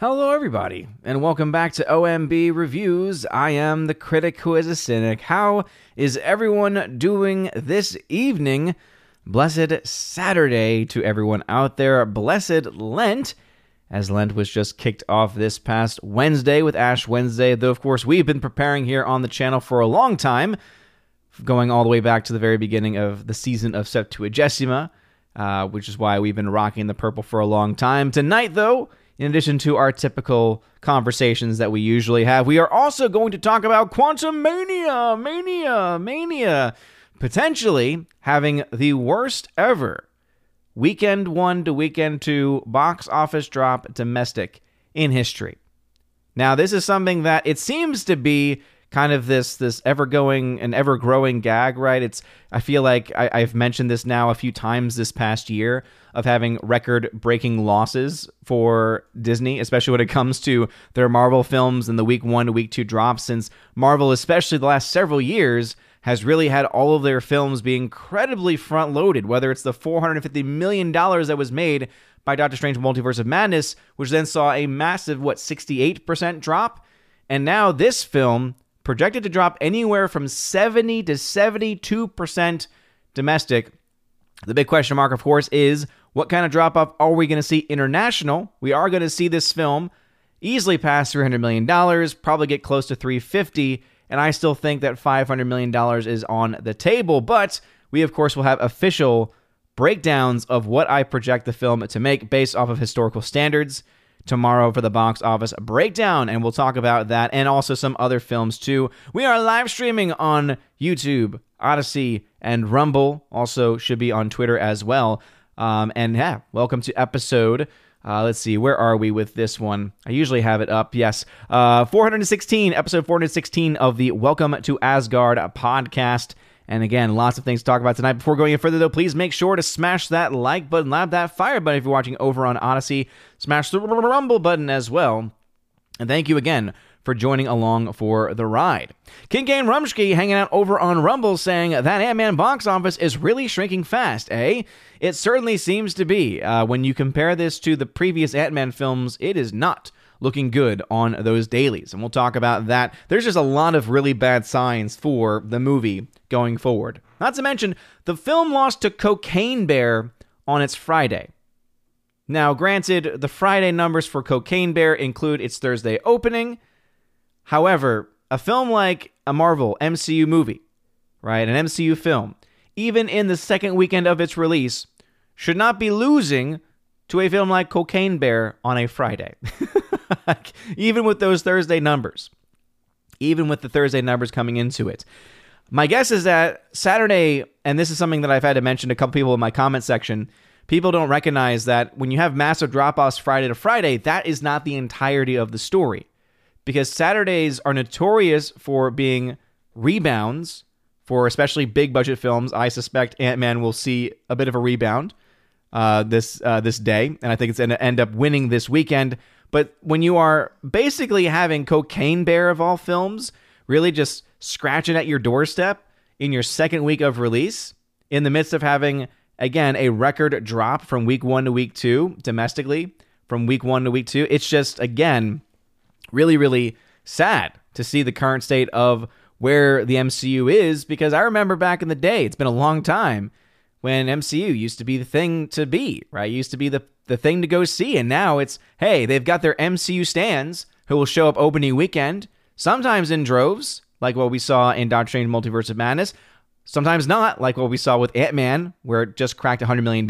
Hello, everybody, and welcome back to OMB Reviews. I am the critic who is a cynic. How is everyone doing this evening? Blessed Saturday to everyone out there. Blessed Lent, as Lent was just kicked off this past Wednesday with Ash Wednesday, though, of course, we've been preparing here on the channel for a long time, going all the way back to the very beginning of the season of Septuagesima, uh, which is why we've been rocking the purple for a long time. Tonight, though, in addition to our typical conversations that we usually have, we are also going to talk about Quantumania, Mania, Mania, potentially having the worst ever weekend one to weekend two box office drop domestic in history. Now, this is something that it seems to be kind of this this ever going and ever growing gag, right? It's I feel like I, I've mentioned this now a few times this past year of having record breaking losses for Disney, especially when it comes to their Marvel films and the week one to week two drops, since Marvel, especially the last several years, has really had all of their films be incredibly front loaded, whether it's the $450 million that was made by Doctor Strange Multiverse of Madness, which then saw a massive, what, 68% drop? And now this film projected to drop anywhere from 70 to 72% domestic. The big question mark, of course, is what kind of drop off are we going to see international? We are going to see this film easily pass $300 million, probably get close to 350 and I still think that $500 million is on the table. But we, of course, will have official breakdowns of what I project the film to make based off of historical standards tomorrow for the box office breakdown, and we'll talk about that and also some other films too. We are live streaming on YouTube, Odysee, and Rumble. Also, should be on Twitter as well. Um, and yeah, welcome to episode. Uh, let's see, where are we with this one? I usually have it up. Yes, uh, 416, episode 416 of the Welcome to Asgard podcast. And again, lots of things to talk about tonight. Before going any further, though, please make sure to smash that like button, lab that fire button if you're watching over on Odysee. Smash the rumble button as well. And thank you again for joining along for the ride. King Ken Rumsky hanging out over on Rumble saying that Ant-Man box office is really shrinking fast, eh? It certainly seems to be. Uh, when you compare this to the previous Ant-Man films, it is not looking good on those dailies. And we'll talk about that. There's just a lot of really bad signs for the movie going forward. Not to mention, the film lost to Cocaine Bear on its Friday. Now, granted, the Friday numbers for Cocaine Bear include its Thursday opening. However, a film like a Marvel MCU movie, right, an MCU film, even in the second weekend of its release, should not be losing to a film like Cocaine Bear on a Friday. even with those Thursday numbers. Even with the Thursday numbers coming into it. My guess is that Saturday, and this is something that I've had to mention to a couple people in my comment section, people don't recognize that when you have massive drop offs Friday to Friday, that is not the entirety of the story. Because Saturdays are notorious for being rebounds for especially big budget films. I suspect Ant Man will see a bit of a rebound uh, this uh, this day, and I think it's going to end up winning this weekend. But when you are basically having Cocaine Bear of all films, really just scratching at your doorstep in your second week of release, in the midst of having again a record drop from week one to week two domestically, from week one to week two, it's just again really really sad to see the current state of where the MCU is because I remember back in the day, it's been a long time when MCU used to be the thing to be, right? Used to be the, the thing to go see. And now it's, hey, they've got their MCU stands who will show up opening weekend, sometimes in droves, like what we saw in Doctor Strange Multiverse of Madness, sometimes not, like what we saw with Ant Man, where it just cracked $100 million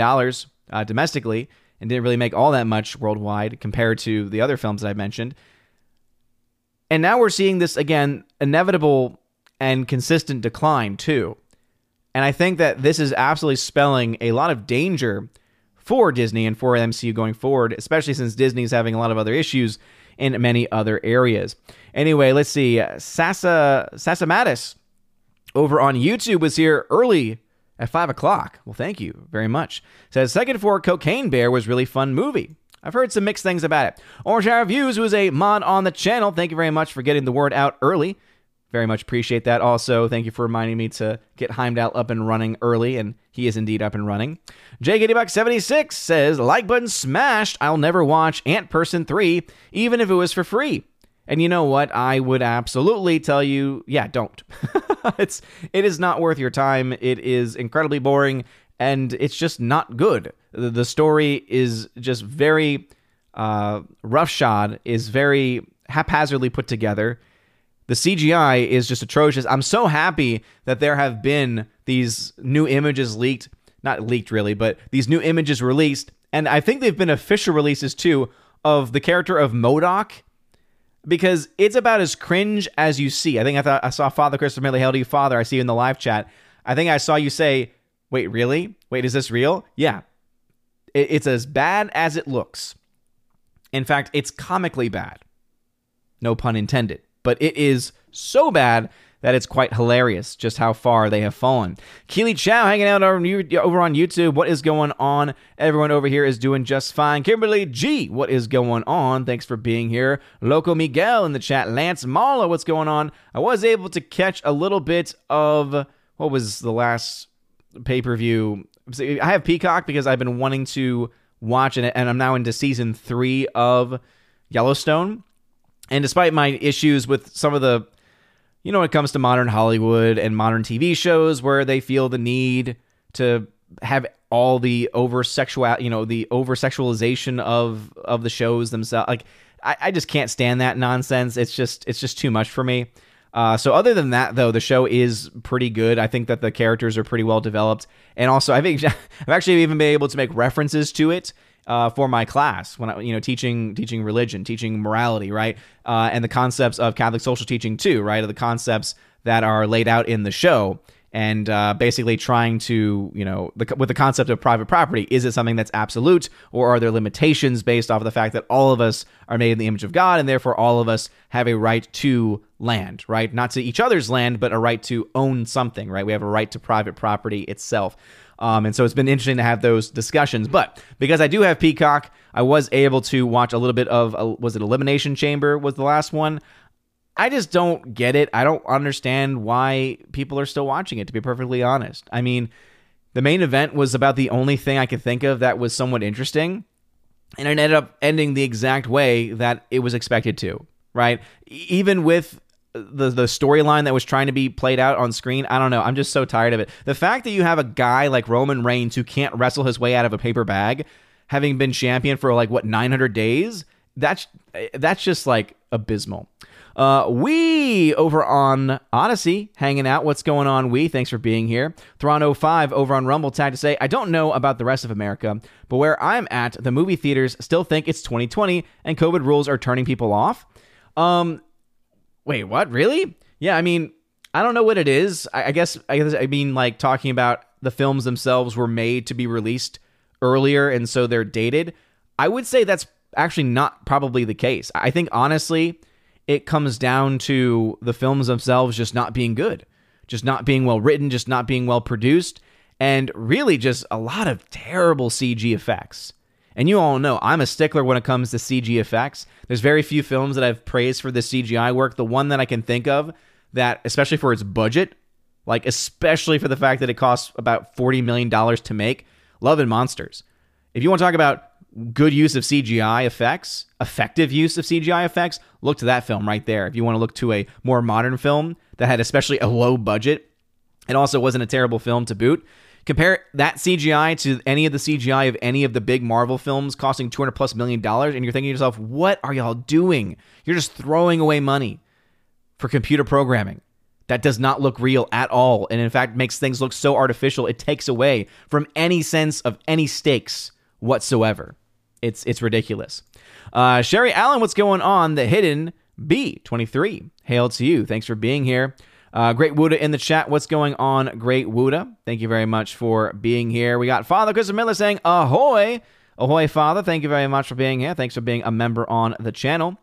uh, domestically and didn't really make all that much worldwide compared to the other films that I mentioned. And now we're seeing this again, inevitable and consistent decline, too. And I think that this is absolutely spelling a lot of danger for Disney and for MCU going forward, especially since Disney is having a lot of other issues in many other areas. Anyway, let's see. Sasa Mattis over on YouTube was here early at five o'clock. Well, thank you very much. Says second for Cocaine Bear was really fun movie. I've heard some mixed things about it. Orange Hour Views was a mod on the channel. Thank you very much for getting the word out early. Very much appreciate that. Also, thank you for reminding me to get Heimdall up and running early, and he is indeed up and running. JGittyBuck76 says, like button smashed, I'll never watch Ant Person 3, even if it was for free. And you know what? I would absolutely tell you, yeah, don't. it's it is not worth your time. It is incredibly boring and it's just not good. The, the story is just very uh, roughshod, is very haphazardly put together. The CGI is just atrocious. I'm so happy that there have been these new images leaked, not leaked really, but these new images released, and I think they've been official releases too of the character of MODOK because it's about as cringe as you see. I think I thought I saw Father Christopher Miller, hail to you, Father. I see you in the live chat. I think I saw you say, "Wait, really? Wait, is this real?" Yeah, it's as bad as it looks. In fact, it's comically bad. No pun intended. But it is so bad that it's quite hilarious just how far they have fallen. Keely Chow hanging out over on YouTube. What is going on? Everyone over here is doing just fine. Kimberly G, what is going on? Thanks for being here. Loco Miguel in the chat. Lance Mala, what's going on? I was able to catch a little bit of what was the last pay per view. I have Peacock because I've been wanting to watch it, and I'm now into season three of Yellowstone. And despite my issues with some of the you know, when it comes to modern Hollywood and modern TV shows where they feel the need to have all the over sexual, you know, the over sexualization of of the shows themselves. Like, I, I just can't stand that nonsense. It's just it's just too much for me. Uh, so other than that, though, the show is pretty good. I think that the characters are pretty well developed, and also I think I've actually even been able to make references to it uh, for my class when I, you know, teaching teaching religion, teaching morality, right, uh, and the concepts of Catholic social teaching too, right, of the concepts that are laid out in the show, and uh, basically trying to, you know, the, with the concept of private property, is it something that's absolute, or are there limitations based off of the fact that all of us are made in the image of God, and therefore all of us have a right to land, right, not to each other's land, but a right to own something, right? We have a right to private property itself. Um, and so it's been interesting to have those discussions. But because I do have Peacock, I was able to watch a little bit of, uh, was it Elimination Chamber was the last one? I just don't get it. I don't understand why people are still watching it, to be perfectly honest. I mean, the main event was about the only thing I could think of that was somewhat interesting. And it ended up ending the exact way that it was expected to, right? Even with the the storyline that was trying to be played out on screen. I don't know. I'm just so tired of it. The fact that you have a guy like Roman Reigns who can't wrestle his way out of a paper bag, having been champion for like what 900 days, that's that's just like abysmal. Uh, we over on Odysee hanging out. What's going on? We thanks for being here. Thron05 over on Rumble tag to say, I don't know about the rest of America, but where I'm at, the movie theaters still think it's 2020 and COVID rules are turning people off. Um, Wait, what? Really? Yeah, I mean, I don't know what it is. I, I guess I guess I mean like talking about the films themselves were made to be released earlier and so they're dated. I would say that's actually not probably the case. I think honestly, it comes down to the films themselves just not being good, just not being well written, just not being well produced, and really just a lot of terrible CG effects. And you all know I'm a stickler when it comes to CG effects. There's very few films that I've praised for the CGI work. The one that I can think of that, especially for its budget, like especially for the fact that it costs about $40 million to make, Love and Monsters. If you want to talk about good use of CGI effects, effective use of CGI effects, look to that film right there. If you want to look to a more modern film that had especially a low budget, it also wasn't a terrible film to boot. Compare that CGI to any of the CGI of any of the big Marvel films costing 200 plus million dollars, and you're thinking to yourself, what are y'all doing? You're just throwing away money for computer programming. That does not look real at all, and in fact makes things look so artificial. It takes away from any sense of any stakes whatsoever. It's it's ridiculous. Uh, Sherry Allen, what's going on? The hidden B23. Hail to you. Thanks for being here. Uh, Great Wuda in the chat. What's going on, Great Wuda? Thank you very much for being here. We got Father Christopher Miller saying, Ahoy! Ahoy, Father. Thank you very much for being here. Thanks for being a member on the channel.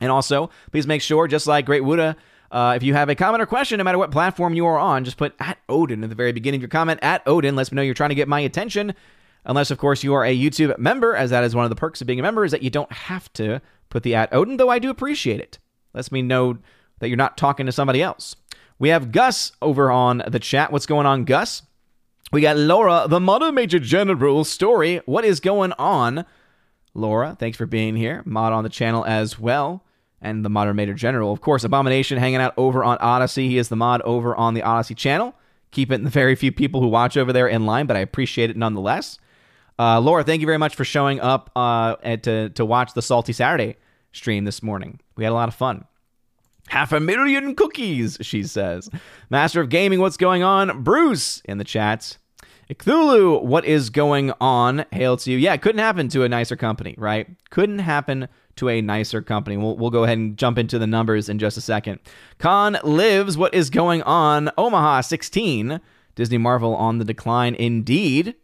And also, please make sure, just like Great Wuda, uh, if you have a comment or question, no matter what platform you are on, just put at Odin at the very beginning of your comment. At Odin lets me know you're trying to get my attention. Unless, of course, you are a YouTube member, as that is one of the perks of being a member, is that you don't have to put the at Odin, though I do appreciate it. Lets me know that you're not talking to somebody else. We have Gus over on the chat. What's going on, Gus? We got Laura, the Modern Major General story. What is going on? Laura, thanks for being here. Mod on the channel as well. And the Modern Major General. Of course, Abomination hanging out over on Odysee. He is the mod over on the Odysee channel. Keeping the very few people who watch over there in line, but I appreciate it nonetheless. Uh, Laura, thank you very much for showing up uh, to, to watch the Salty Saturday stream this morning. We had a lot of fun. Half a million cookies, she says. Master of Gaming, what's going on? Bruce in the chats. Cthulhu, what is going on? Hail to you. Yeah, couldn't happen to a nicer company, right? Couldn't happen to a nicer company. We'll, we'll go ahead and jump into the numbers in just a second. Con lives, what is going on? Omaha 16. Disney Marvel on the decline indeed.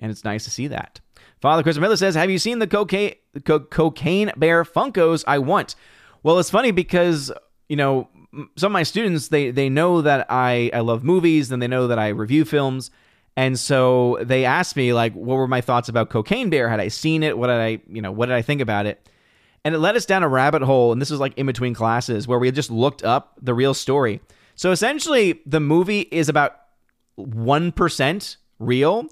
And it's nice to see that. Father Chris Miller says, Have you seen the cocaine, co- cocaine Bear Funkos I want? Well, it's funny because, you know, some of my students, they, they know that I, I love movies and they know that I review films. And so they asked me, like, what were my thoughts about Cocaine Bear? Had I seen it? What did I, you know, what did I think about it? And it led us down a rabbit hole. And this was like in between classes where we just looked up the real story. So essentially, the movie is about 1% real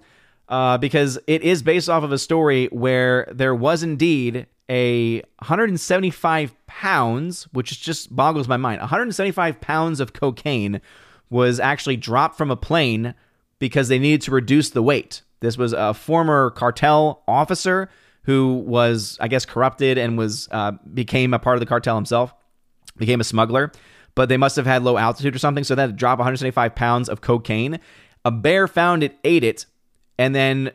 uh, because it is based off of a story where there was indeed a 175 pounds, which just boggles my mind. 175 pounds of cocaine was actually dropped from a plane because they needed to reduce the weight. This was a former cartel officer who was, I guess, corrupted and was uh, became a part of the cartel himself, became a smuggler. But they must have had low altitude or something, so they had to drop 175 pounds of cocaine. A bear found it, ate it, and then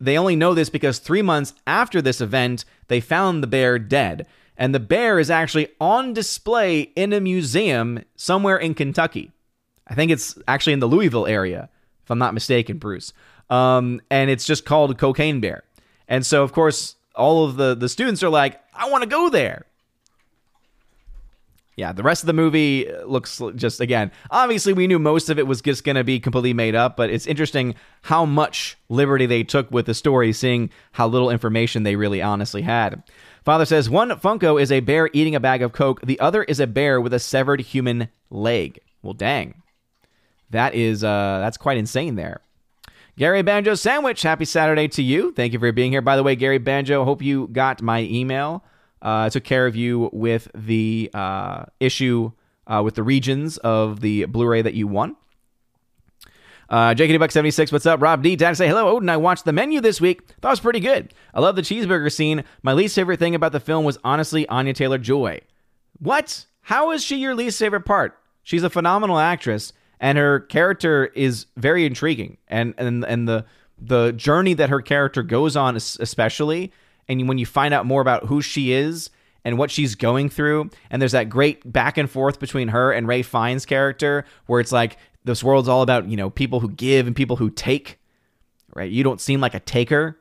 they only know this because three months after this event, they found the bear dead. And the bear is actually on display in a museum somewhere in Kentucky. I think it's actually in the Louisville area, if I'm not mistaken, Bruce. Um, and it's just called Cocaine Bear. And so, of course, all of the, the students are like, I want to go there yeah, the rest of the movie looks just again. Obviously, we knew most of it was just going to be completely made up, but it's interesting how much liberty they took with the story, seeing how little information they really honestly had. Father says one Funko is a bear eating a bag of coke, the other is a bear with a severed human leg. Well, dang, that is uh, that's quite insane there. Gary Banjo Sandwich, happy Saturday to you. Thank you for being here. By the way, Gary Banjo, hope you got my email. Uh, took care of you with the uh, issue uh, with the regions of the Blu-ray that you won. Uh, JKD Buck 76, what's up? Rob D. Dad say hello. Odin, I watched the menu this week. Thought it was pretty good. I love the cheeseburger scene. My least favorite thing about the film was honestly Anya Taylor Joy. What? How is she your least favorite part? She's a phenomenal actress, and her character is very intriguing. And and and the the journey that her character goes on, especially and when you find out more about who she is and what she's going through, and there's that great back and forth between her and Ralph Fiennes' character, where it's like this world's all about you know people who give and people who take. Right? You don't seem like a taker.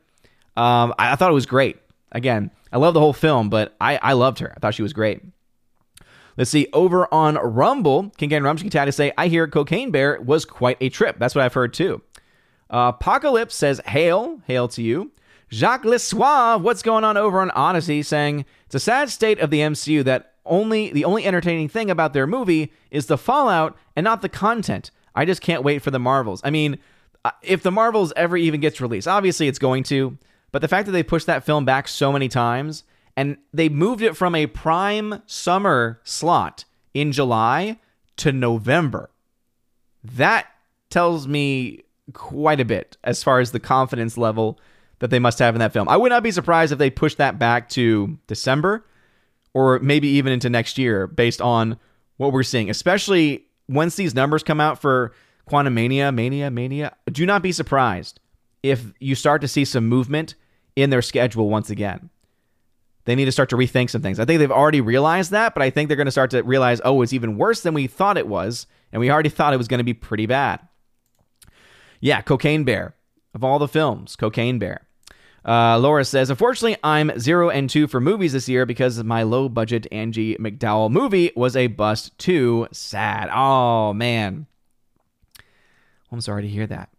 Um, I, I thought it was great. Again, I love the whole film, but I, I loved her. I thought she was great. Let's see. Over on Rumble, King Ken Rumsky to say, I hear Cocaine Bear was quite a trip. That's what I've heard too. Uh, Apocalypse says, Hail, hail to you. Jacques Lesoir, what's going on over on Odysee saying it's a sad state of the MCU that only the only entertaining thing about their movie is the fallout and not the content. I just can't wait for the Marvels. I mean, uh, if the Marvels ever even gets released, obviously it's going to, but the fact that they pushed that film back so many times and they moved it from a prime summer slot in July to November, that tells me quite a bit as far as the confidence level that they must have in that film. I would not be surprised if they pushed that back to December or maybe even into next year based on what we're seeing, especially once these numbers come out for Quantumania, Mania, Mania. Do not be surprised if you start to see some movement in their schedule once again. They need to start to rethink some things. I think they've already realized that, but I think they're going to start to realize, oh, it's even worse than we thought it was. And we already thought it was going to be pretty bad. Yeah, Cocaine Bear. Of all the films, Cocaine Bear. Uh, Laura says, Unfortunately, I'm zero and two for movies this year because my low budget Andie MacDowell movie was a bust too. Sad. Oh, man. I'm sorry to hear that.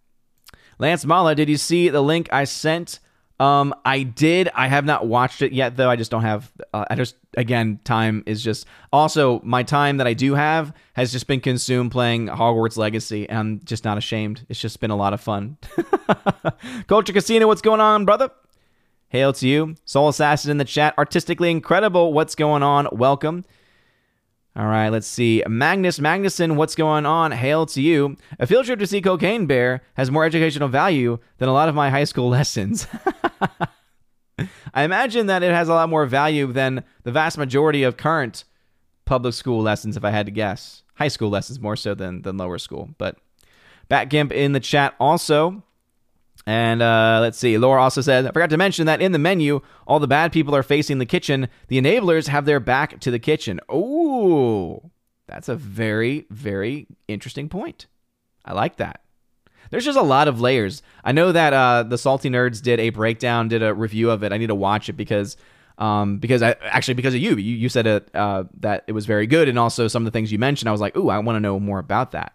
Lance Mala, did you see the link I sent Um, I did. I have not watched it yet, though. I just don't have. Uh, I just again, time is just. Also, my time that I do have has just been consumed playing Hogwarts Legacy, and I'm just not ashamed. It's just been a lot of fun. Culture Casino, what's going on, brother? Hail to you, Soul Assassin in the chat. Artistically incredible. What's going on? Welcome. All right, let's see. Magnus Magnuson, what's going on? Hail to you. A field trip to see Cocaine Bear has more educational value than a lot of my high school lessons. I imagine that it has a lot more value than the vast majority of current public school lessons, if I had to guess. High school lessons more so than, than lower school. But Batgimp in the chat also. And uh, let's see. Laura also said, I forgot to mention that in the menu, all the bad people are facing the kitchen. The enablers have their back to the kitchen. Oh, that's a very, very interesting point. I like that. There's just a lot of layers. I know that uh, the Salty Nerds did a breakdown, did a review of it. I need to watch it because, um, because I actually because of you, you, you said it uh, that it was very good, and also some of the things you mentioned. I was like, ooh, I want to know more about that.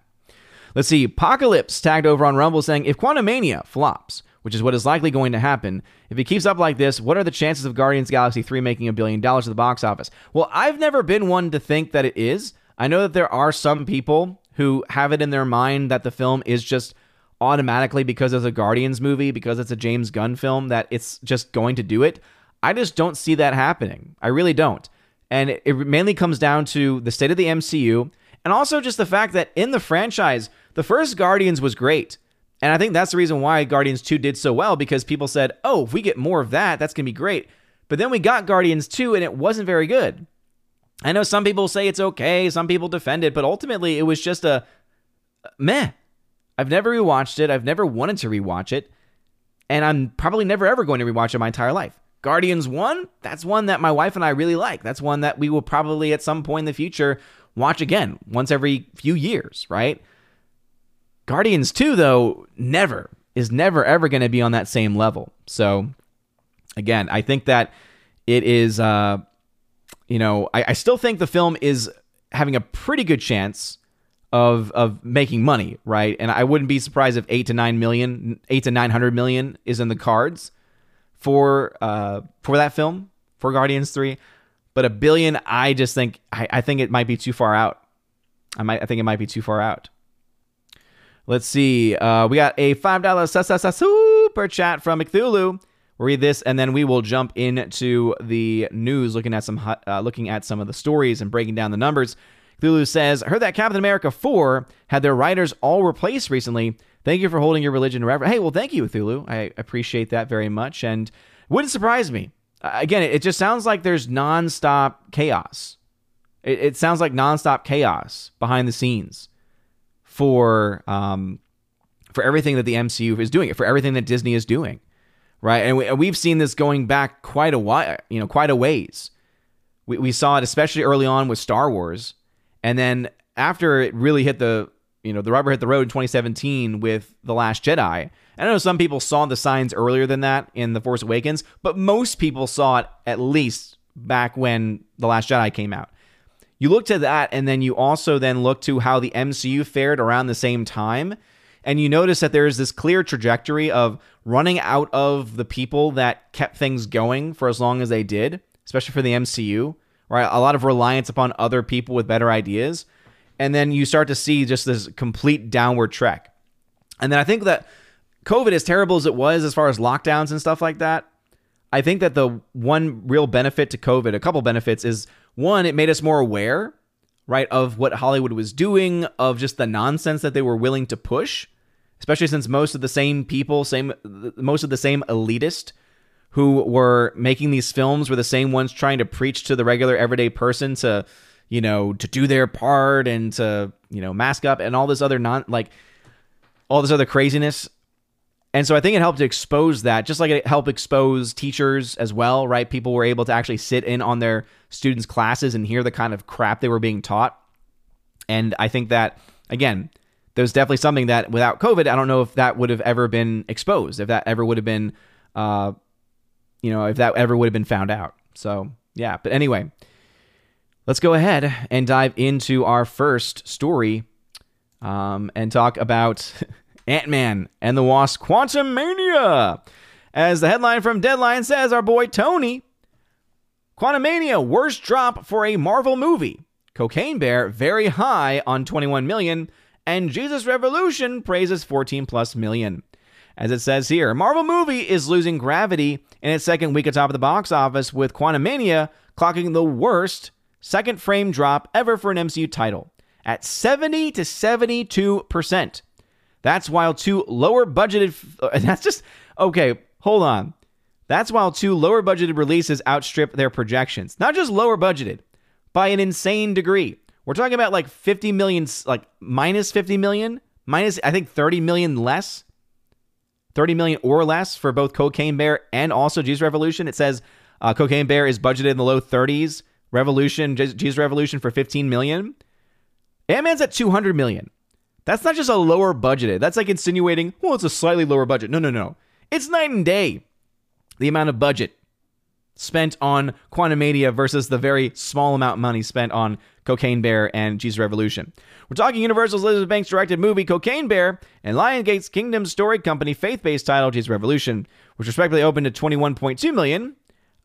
Let's see. Apocalypse tagged over on Rumble saying, if Quantumania flops, which is what is likely going to happen, if it keeps up like this, what are the chances of Guardians Galaxy 3 making a billion dollars at the box office? Well, I've never been one to think that it is. I know that there are some people who have it in their mind that the film is just automatically because it's a Guardians movie, because it's a James Gunn film, that it's just going to do it. I just don't see that happening. I really don't. And it mainly comes down to the state of the MCU and also just the fact that in the franchise, the first Guardians was great. And I think that's the reason why Guardians 2 did so well because people said, oh, if we get more of that, that's going to be great. But then we got Guardians 2 and it wasn't very good. I know some people say it's okay, some people defend it, but ultimately it was just a meh. I've never rewatched it. I've never wanted to rewatch it. And I'm probably never ever going to rewatch it my entire life. Guardians 1, that's one that my wife and I really like. That's one that we will probably at some point in the future watch again, once every few years, right? Guardians 2, though, never is never ever going to be on that same level. So, again, I think that it is, uh, you know, I, I still think the film is having a pretty good chance of of making money, right? And I wouldn't be surprised if eight to nine million, eight to nine hundred million is in the cards for uh for that film for Guardians Three. But a billion, I just think I, I think it might be too far out. I might I think it might be too far out. Let's see. Uh, we got a $5 super chat from Cthulhu. We'll read this and then we will jump into the news, looking at some uh, looking at some of the stories and breaking down the numbers. Cthulhu says, "Heard that Captain America 4 had their writers all replaced recently. Thank you for holding your religion reverent." Hey, well, thank you, Cthulhu. I appreciate that very much, and wouldn't surprise me. Again, it just sounds like there's nonstop chaos. It, it sounds like nonstop chaos behind the scenes for um, for everything that the MCU is doing, for everything that Disney is doing, right? And, we, we've seen this going back quite a while, you know, quite a ways. We, we saw it especially early on with Star Wars, and then after it really hit the you know the rubber hit the road in 2017 with the Last Jedi. I know some people saw the signs earlier than that in The Force Awakens, but most people saw it at least back when The Last Jedi came out. You look to that, and then you also then look to how the MCU fared around the same time, and you notice that there is this clear trajectory of running out of the people that kept things going for as long as they did, especially for the MCU, right? A lot of reliance upon other people with better ideas. And then you start to see just this complete downward trek. And then I think that COVID, as terrible as it was as far as lockdowns and stuff like that, I think that the one real benefit to COVID, a couple benefits, is one, it made us more aware, right, of what Hollywood was doing, of just the nonsense that they were willing to push, especially since most of the same people, same most of the same elitist who were making these films were the same ones trying to preach to the regular everyday person to, you know, to do their part and to, you know, mask up and all this other non like all this other craziness and so I think it helped to expose that, just like it helped expose teachers as well, right? People were able to actually sit in on their students' classes and hear the kind of crap they were being taught. And I think that, again, there's definitely something that without COVID, I don't know if that would have ever been exposed, if that ever would have been, uh, you know, if that ever would have been found out. So, yeah. But anyway, let's go ahead and dive into our first story um, and talk about. Ant Man and the Wasp Quantumania. As the headline from Deadline says, our boy Tony. Quantumania, worst drop for a Marvel movie. Cocaine Bear, very high on 21 million. And Jesus Revolution praises 14 plus million. As it says here, Marvel movie is losing gravity in its second week atop of the box office, with Quantumania clocking the worst second frame drop ever for an MCU title at 70 to 72%. That's while two lower budgeted, that's just, okay, hold on. That's while two lower budgeted releases outstrip their projections. Not just lower budgeted, by an insane degree. We're talking about like 50 million, like minus 50 million, minus, I think, 30 million less 30 million or less for both Cocaine Bear and also Jesus Revolution. It says uh, Cocaine Bear is budgeted in the low 30s. Revolution, Jesus Revolution for 15 million. Ant-Man's at 200 million. That's not just a lower budgeted. That's like insinuating, well, it's a slightly lower budget. No, no, no. It's night and day. The amount of budget spent on Quantumania versus the very small amount of money spent on Cocaine Bear and Jesus Revolution. We're talking Universal's Elizabeth Banks directed movie Cocaine Bear and Lionsgate's Kingdom Story Company faith-based title Jesus Revolution, which respectively opened at 21.2 million,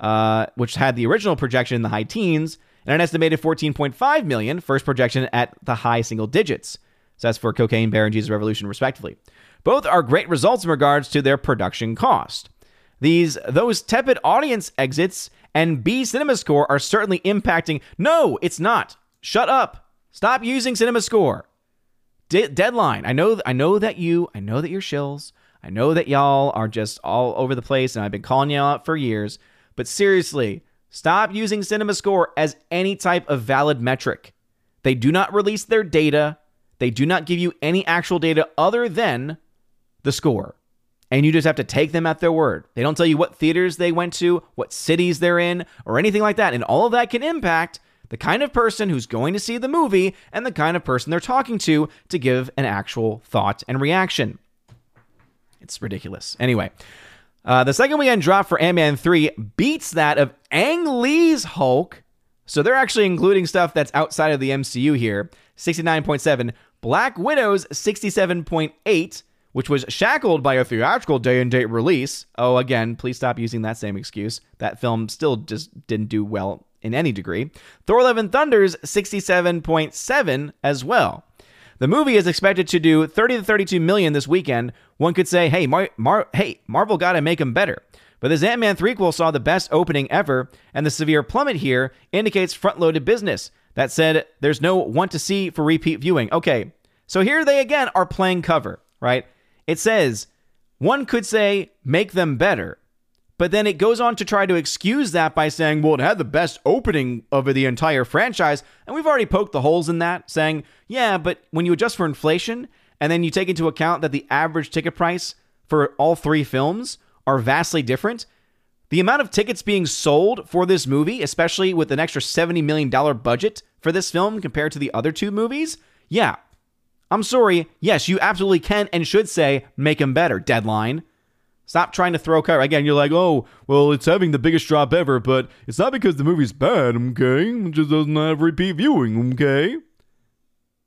uh, which had the original projection in the high teens, and an estimated 14.5 million, first projection at the high single digits. So that's for Cocaine Bear and Jesus Revolution, respectively. Both are great results in regards to their production cost. These those tepid audience exits and B cinema score are certainly impacting. No, it's not. Shut up. Stop using CinemaScore. De- deadline. I know. I know that you. I know that you're shills. I know that y'all are just all over the place, and I've been calling y'all out for years. But seriously, stop using Cinema Score as any type of valid metric. They do not release their data. They do not give you any actual data other than the score. And you just have to take them at their word. They don't tell you what theaters they went to, what cities they're in, or anything like that. And all of that can impact the kind of person who's going to see the movie and the kind of person they're talking to to give an actual thought and reaction. It's ridiculous. Anyway, uh, the second weekend drop for Ant Man 3 beats that of Ang Lee's Hulk. So they're actually including stuff that's outside of the MCU here 69.7. Black Widow's 67.8, which was shackled by a theatrical day and date release. Oh, again, please stop using that same excuse. That film still just didn't do well in any degree. Thor Love and Thunder's 67.7 as well. The movie is expected to do 30 to 32 million this weekend. One could say, "Hey, Mar- Mar- hey, Marvel got to make them better." But this Ant-Man threequel saw the best opening ever, and the severe plummet here indicates front-loaded business. That said, there's no want to see for repeat viewing. Okay, so here they again are playing cover, right? It says one could say make them better, but then it goes on to try to excuse that by saying, well, it had the best opening of the entire franchise. And we've already poked the holes in that, saying, yeah, but when you adjust for inflation and then you take into account that the average ticket price for all three films are vastly different, the amount of tickets being sold for this movie, especially with an extra $70 million budget for this film compared to the other two movies, yeah. I'm sorry. Yes, you absolutely can and should say, make them better. Deadline. Stop trying to throw cover. Again, you're like, oh, well, it's having the biggest drop ever, but it's not because the movie's bad, okay? It just doesn't have repeat viewing, okay?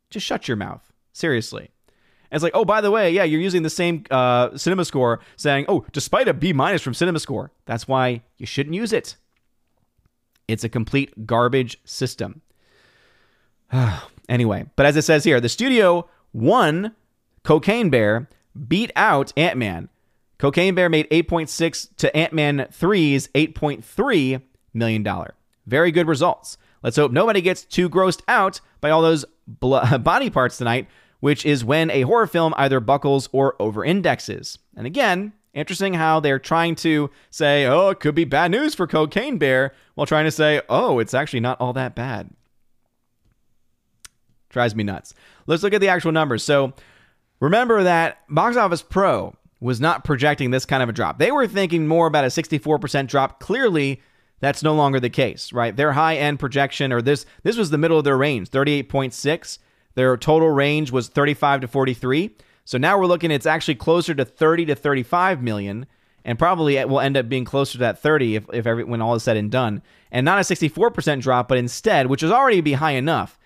Just shut your mouth. Seriously. And it's like, oh, by the way, yeah, you're using the same uh, cinema score saying, oh, despite a B minus from cinema score. That's why you shouldn't use it. It's a complete garbage system. anyway, but as it says here, the studio won Cocaine Bear, beat out Ant Man Cocaine Bear made 8.6 to Ant-Man 3's 8.3 million dollar. Very good results. Let's hope nobody gets too grossed out by all those body parts tonight, which is when a horror film either buckles or over-indexes. And again, interesting how they're trying to say, "Oh, it could be bad news for Cocaine Bear," while trying to say, "Oh, it's actually not all that bad." Drives me nuts. Let's look at the actual numbers. So, remember that Box Office Pro was not projecting this kind of a drop. They were thinking more about a 64% drop. Clearly, that's no longer the case, right? Their high end projection, or this this was the middle of their range, 38.6. Their total range was 35 to 43. So now we're looking, it's actually closer to 30 to 35 million, and probably it will end up being closer to that 30 if, if every, when all is said and done. And not a 64% drop, but instead, which is already be high enough.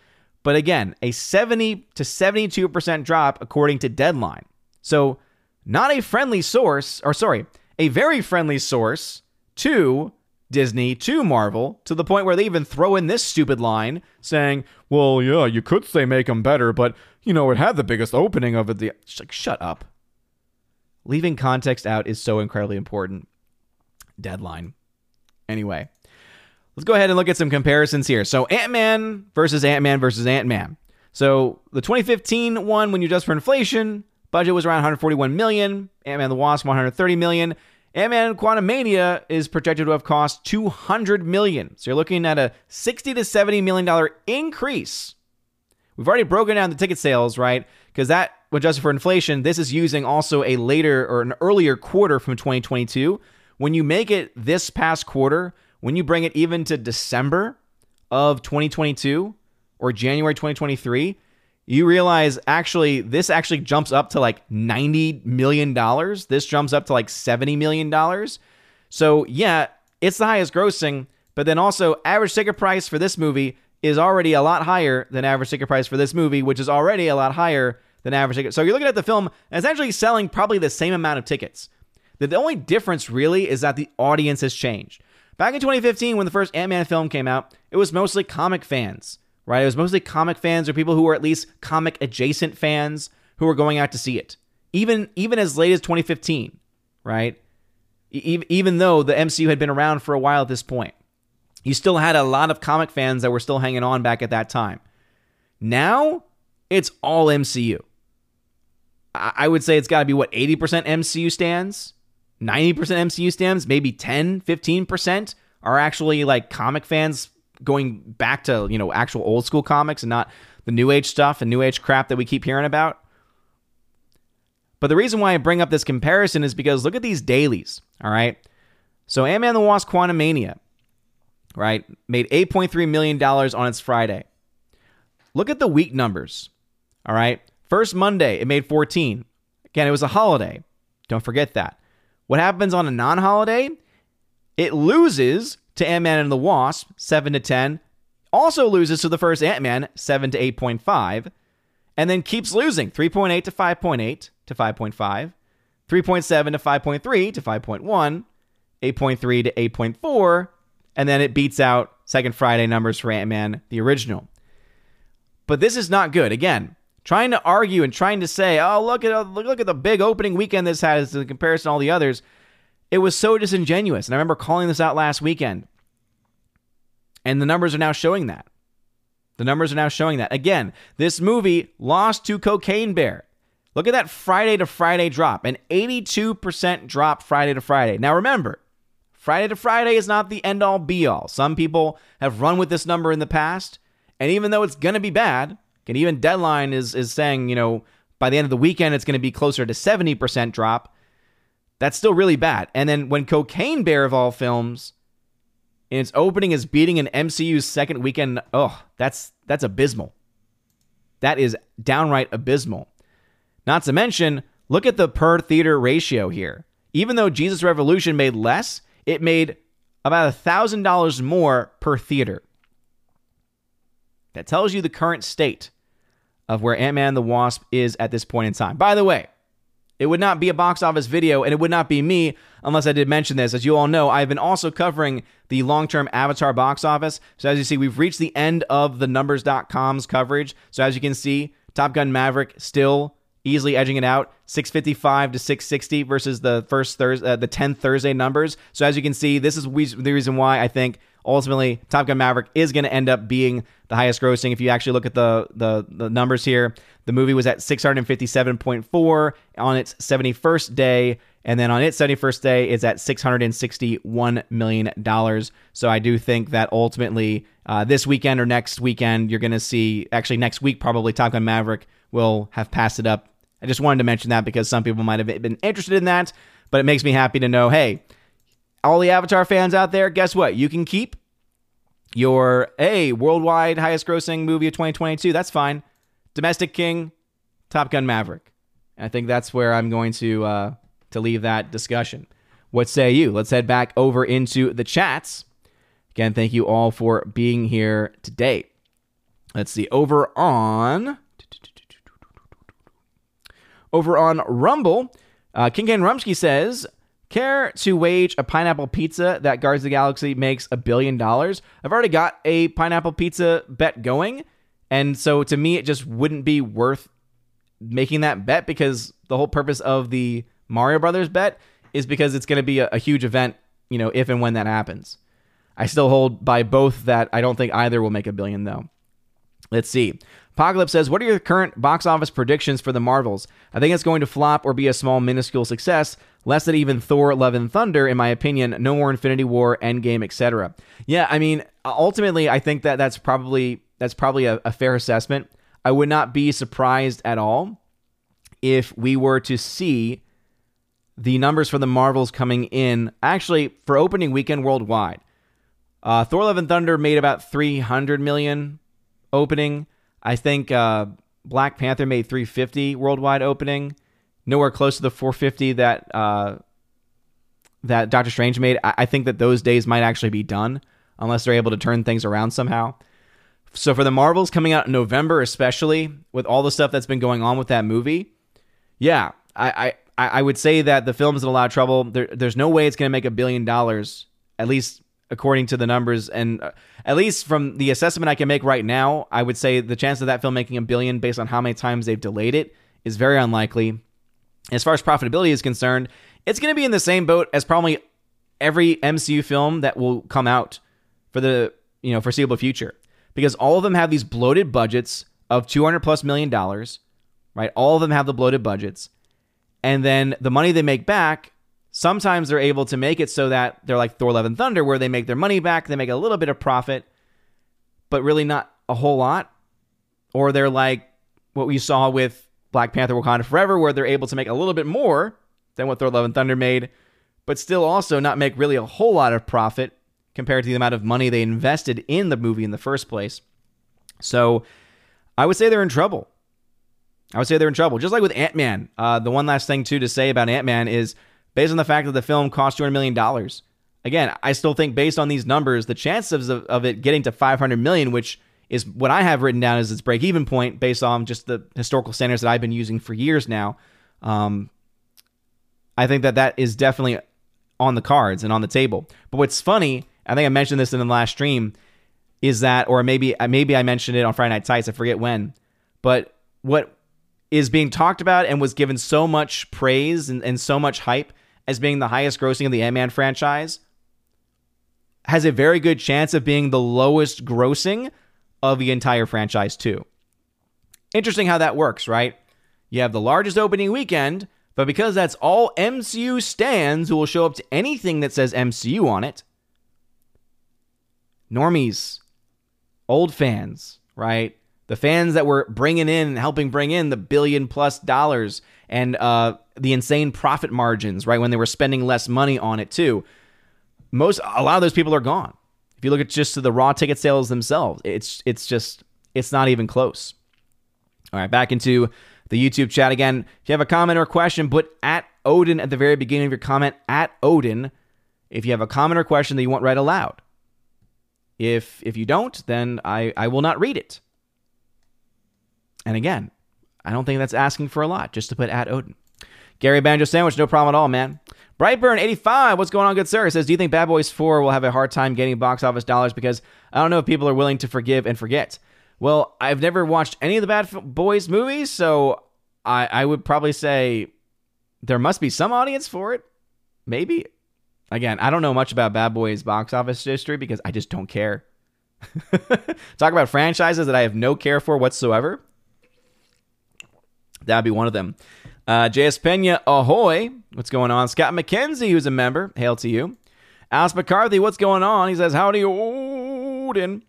But again, a 70 to 72% drop according to Deadline. So not a friendly source, or sorry, a very friendly source to Disney, to Marvel, to the point where they even throw in this stupid line saying, well, yeah, you could say make them better, but, you know, it had the biggest opening of it. The like, shut up. Leaving context out is so incredibly important. Deadline. Anyway, let's go ahead and look at some comparisons here. So, Ant Man versus Ant Man versus Ant Man. So, the 2015 one, when you adjust for inflation, budget was around 141 million. Ant Man the Wasp, 130 million. Ant-Man Quantumania is projected to have cost 200 million. So you're looking at a 60 to 70 million dollar increase. We've already broken down the ticket sales, right? Because that, adjusted for inflation, this is using also a later or an earlier quarter from 2022. When you make it this past quarter, when you bring it even to December of 2022 or January 2023, you realize actually this actually jumps up to like 90 million dollars. This jumps up to like 70 million dollars. So, yeah, it's the highest grossing, but then also average ticket price for this movie is already a lot higher than average ticket price for this movie, which is already a lot higher than average ticket. So you're looking at the film it's actually selling probably the same amount of tickets. The only difference really is that the audience has changed. Back in 2015, when the first Ant Man film came out, it was mostly comic fans right? It was mostly comic fans or people who were at least comic adjacent fans who were going out to see it. Even even as late as 2015, right? E- even though the MCU had been around for a while at this point, you still had a lot of comic fans that were still hanging on back at that time. Now it's all MCU. I, I would say it's got to be what 80% MCU stands, 90% MCU stands, maybe 10, 15% are actually like comic fans going back to, you know, actual old school comics and not the new age stuff and new age crap that we keep hearing about. But the reason why I bring up this comparison is because look at these dailies, all right? So Ant-Man the Wasp Quantumania, right, made $8.3 million on its Friday. Look at the week numbers, all right? First Monday, it made 14. Again, it was a holiday. Don't forget that. What happens on a non-holiday? It loses to Ant Man and the Wasp, 7 to 10. Also loses to the first Ant Man, 7 to 8.5. And then keeps losing 3.8 to 5.8 to 5.5, 3.7 to 5.3 to 5.1, 8.3 to 8.4. And then it beats out Second Friday numbers for Ant Man, the original. But this is not good. Again, trying to argue and trying to say, oh, look at look at the big opening weekend this has in comparison to all the others. It was so disingenuous. And I remember calling this out last weekend. And the numbers are now showing that. The numbers are now showing that. Again, this movie lost to Cocaine Bear. Look at that Friday to Friday drop, an 82% drop Friday to Friday. Now remember, Friday to Friday is not the end all be all. Some people have run with this number in the past, and even though it's going to be bad, and even Deadline is is saying, you know, by the end of the weekend it's going to be closer to 70% drop. That's still really bad. And then when Cocaine Bear of all films in its opening is beating an MCU's second weekend, oh, that's that's abysmal. That is downright abysmal. Not to mention, look at the per theater ratio here. Even though Jesus Revolution made less, it made about $1,000 more per theater. That tells you the current state of where Ant Man the Wasp is at this point in time. By the way, it would not be a box office video, and it would not be me unless I did mention this. As you all know, I've been also covering the long term Avatar box office. So, as you see, we've reached the end of the numbers.com's coverage. So, as you can see, Top Gun Maverick still easily edging it out 655 to 660 versus the first Thursday, uh, the 10th Thursday numbers. So, as you can see, this is the reason why I think ultimately Top Gun Maverick is going to end up being the highest grossing. If you actually look at the, the, the numbers here, the movie was at 657.4 on its 71st day. And then on its 71st day, it's at $661 million. So I do think that ultimately uh, this weekend or next weekend, you're going to see, actually next week, probably Top Gun Maverick will have passed it up. I just wanted to mention that because some people might have been interested in that, but it makes me happy to know hey, all the Avatar fans out there, guess what? You can keep your a worldwide highest grossing movie of 2022. That's fine. Domestic King, Top Gun Maverick. I think that's where I'm going to uh, to leave that discussion. What say you? Let's head back over into the chats. Again, thank you all for being here today. Let's see. Over on over on Rumble, uh, King Ken Rumsky says Care to wage a pineapple pizza that Guards the Galaxy makes a billion dollars? I've already got a pineapple pizza bet going. And so to me, it just wouldn't be worth making that bet because the whole purpose of the Mario Brothers bet is because it's going to be a, a huge event, you know, if and when that happens. I still hold by both that I don't think either will make a billion, though. Let's see. Apocalypse says, What are your current box office predictions for the Marvels? I think it's going to flop or be a small, minuscule success. Less than even Thor, Love, and Thunder, in my opinion. No more Infinity War, Endgame, etc. Yeah, I mean, ultimately, I think that that's probably that's probably a, a fair assessment. I would not be surprised at all if we were to see the numbers for the Marvels coming in actually for opening weekend worldwide. Uh, Thor: Love and Thunder made about 300 million opening. I think uh, Black Panther made 350 worldwide opening, nowhere close to the 450 that uh, that Doctor Strange made. I-, I think that those days might actually be done unless they're able to turn things around somehow. So for the Marvels coming out in November, especially with all the stuff that's been going on with that movie, yeah, I I, I would say that the film's in a lot of trouble. There, there's no way it's going to make a billion dollars, at least according to the numbers, and uh, at least from the assessment I can make right now, I would say the chance of that film making a billion based on how many times they've delayed it is very unlikely. As far as profitability is concerned, it's going to be in the same boat as probably every MCU film that will come out for the you know foreseeable future, because all of them have these bloated budgets of 200 plus million dollars, right? All of them have the bloated budgets, and then the money they make back Sometimes they're able to make it so that they're like Thor Love and Thunder, where they make their money back, they make a little bit of profit, but really not a whole lot. Or they're like what we saw with Black Panther Wakanda Forever, where they're able to make a little bit more than what Thor Love and Thunder made, but still also not make really a whole lot of profit compared to the amount of money they invested in the movie in the first place. So I would say they're in trouble. I would say they're in trouble. Just like with Ant Man. Uh, the one last thing, too, to say about Ant Man is based on the fact that the film cost $200 million. Again, I still think based on these numbers, the chances of, of it getting to 500 million, which is what I have written down as its break even point based on just the historical standards that I've been using for years now. Um, I think that that is definitely on the cards and on the table. But what's funny, I think I mentioned this in the last stream, is that, or maybe maybe I mentioned it on Friday Night Tights, I forget when, but what is being talked about and was given so much praise and, and so much hype as being the highest grossing of the Ant Man franchise has a very good chance of being the lowest grossing of the entire franchise, too. Interesting how that works, right? You have the largest opening weekend, but because that's all MCU stands who will show up to anything that says MCU on it, normies, old fans, right? The fans that were bringing in helping bring in the billion plus dollars and uh, the insane profit margins, right? When they were spending less money on it too. Most a lot of those people are gone. If you look at just the raw ticket sales themselves, it's it's just it's not even close. All right, back into the YouTube chat again. If you have a comment or question, put at Odin at the very beginning of your comment at Odin. If you have a comment or question that you want read aloud. If if you don't, then I, I will not read it. And again, I don't think that's asking for a lot just to put at Odin. Gary Banjo Sandwich, no problem at all, man. Brightburn85, what's going on, good sir? Says, Do you think Bad Boys 4 will have a hard time getting box office dollars? Because I don't know if people are willing to forgive and forget. Well, I've never watched any of the Bad Boys movies, so I, I would probably say there must be some audience for it. Maybe. Again, I don't know much about Bad Boys box office history because I just don't care. Talk about franchises that I have no care for whatsoever. That'd be one of them. Uh, JS Pena, ahoy. What's going on? Scott McKenzie, who's a member. Hail to you. Alice McCarthy, what's going on? He says, Howdy, Odin.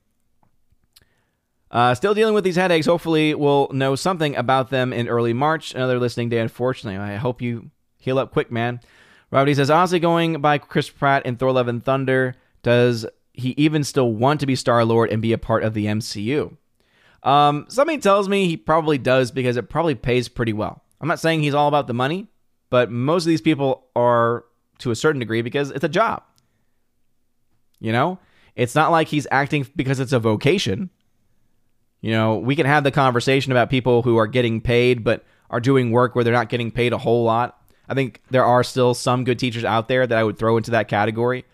Uh, still dealing with these headaches. Hopefully, we'll know something about them in early March. Another listening day, unfortunately. I hope you heal up quick, man. Robert says, honestly, going by Chris Pratt in Thor Love and Thunder, does he even still want to be Star Lord and be a part of the MCU? Um, something tells me he probably does because it probably pays pretty well. I'm not saying he's all about the money, but most of these people are to a certain degree because it's a job. You know, it's not like he's acting because it's a vocation. You know, we can have the conversation about people who are getting paid but are doing work where they're not getting paid a whole lot. I think there are still some good teachers out there that I would throw into that category.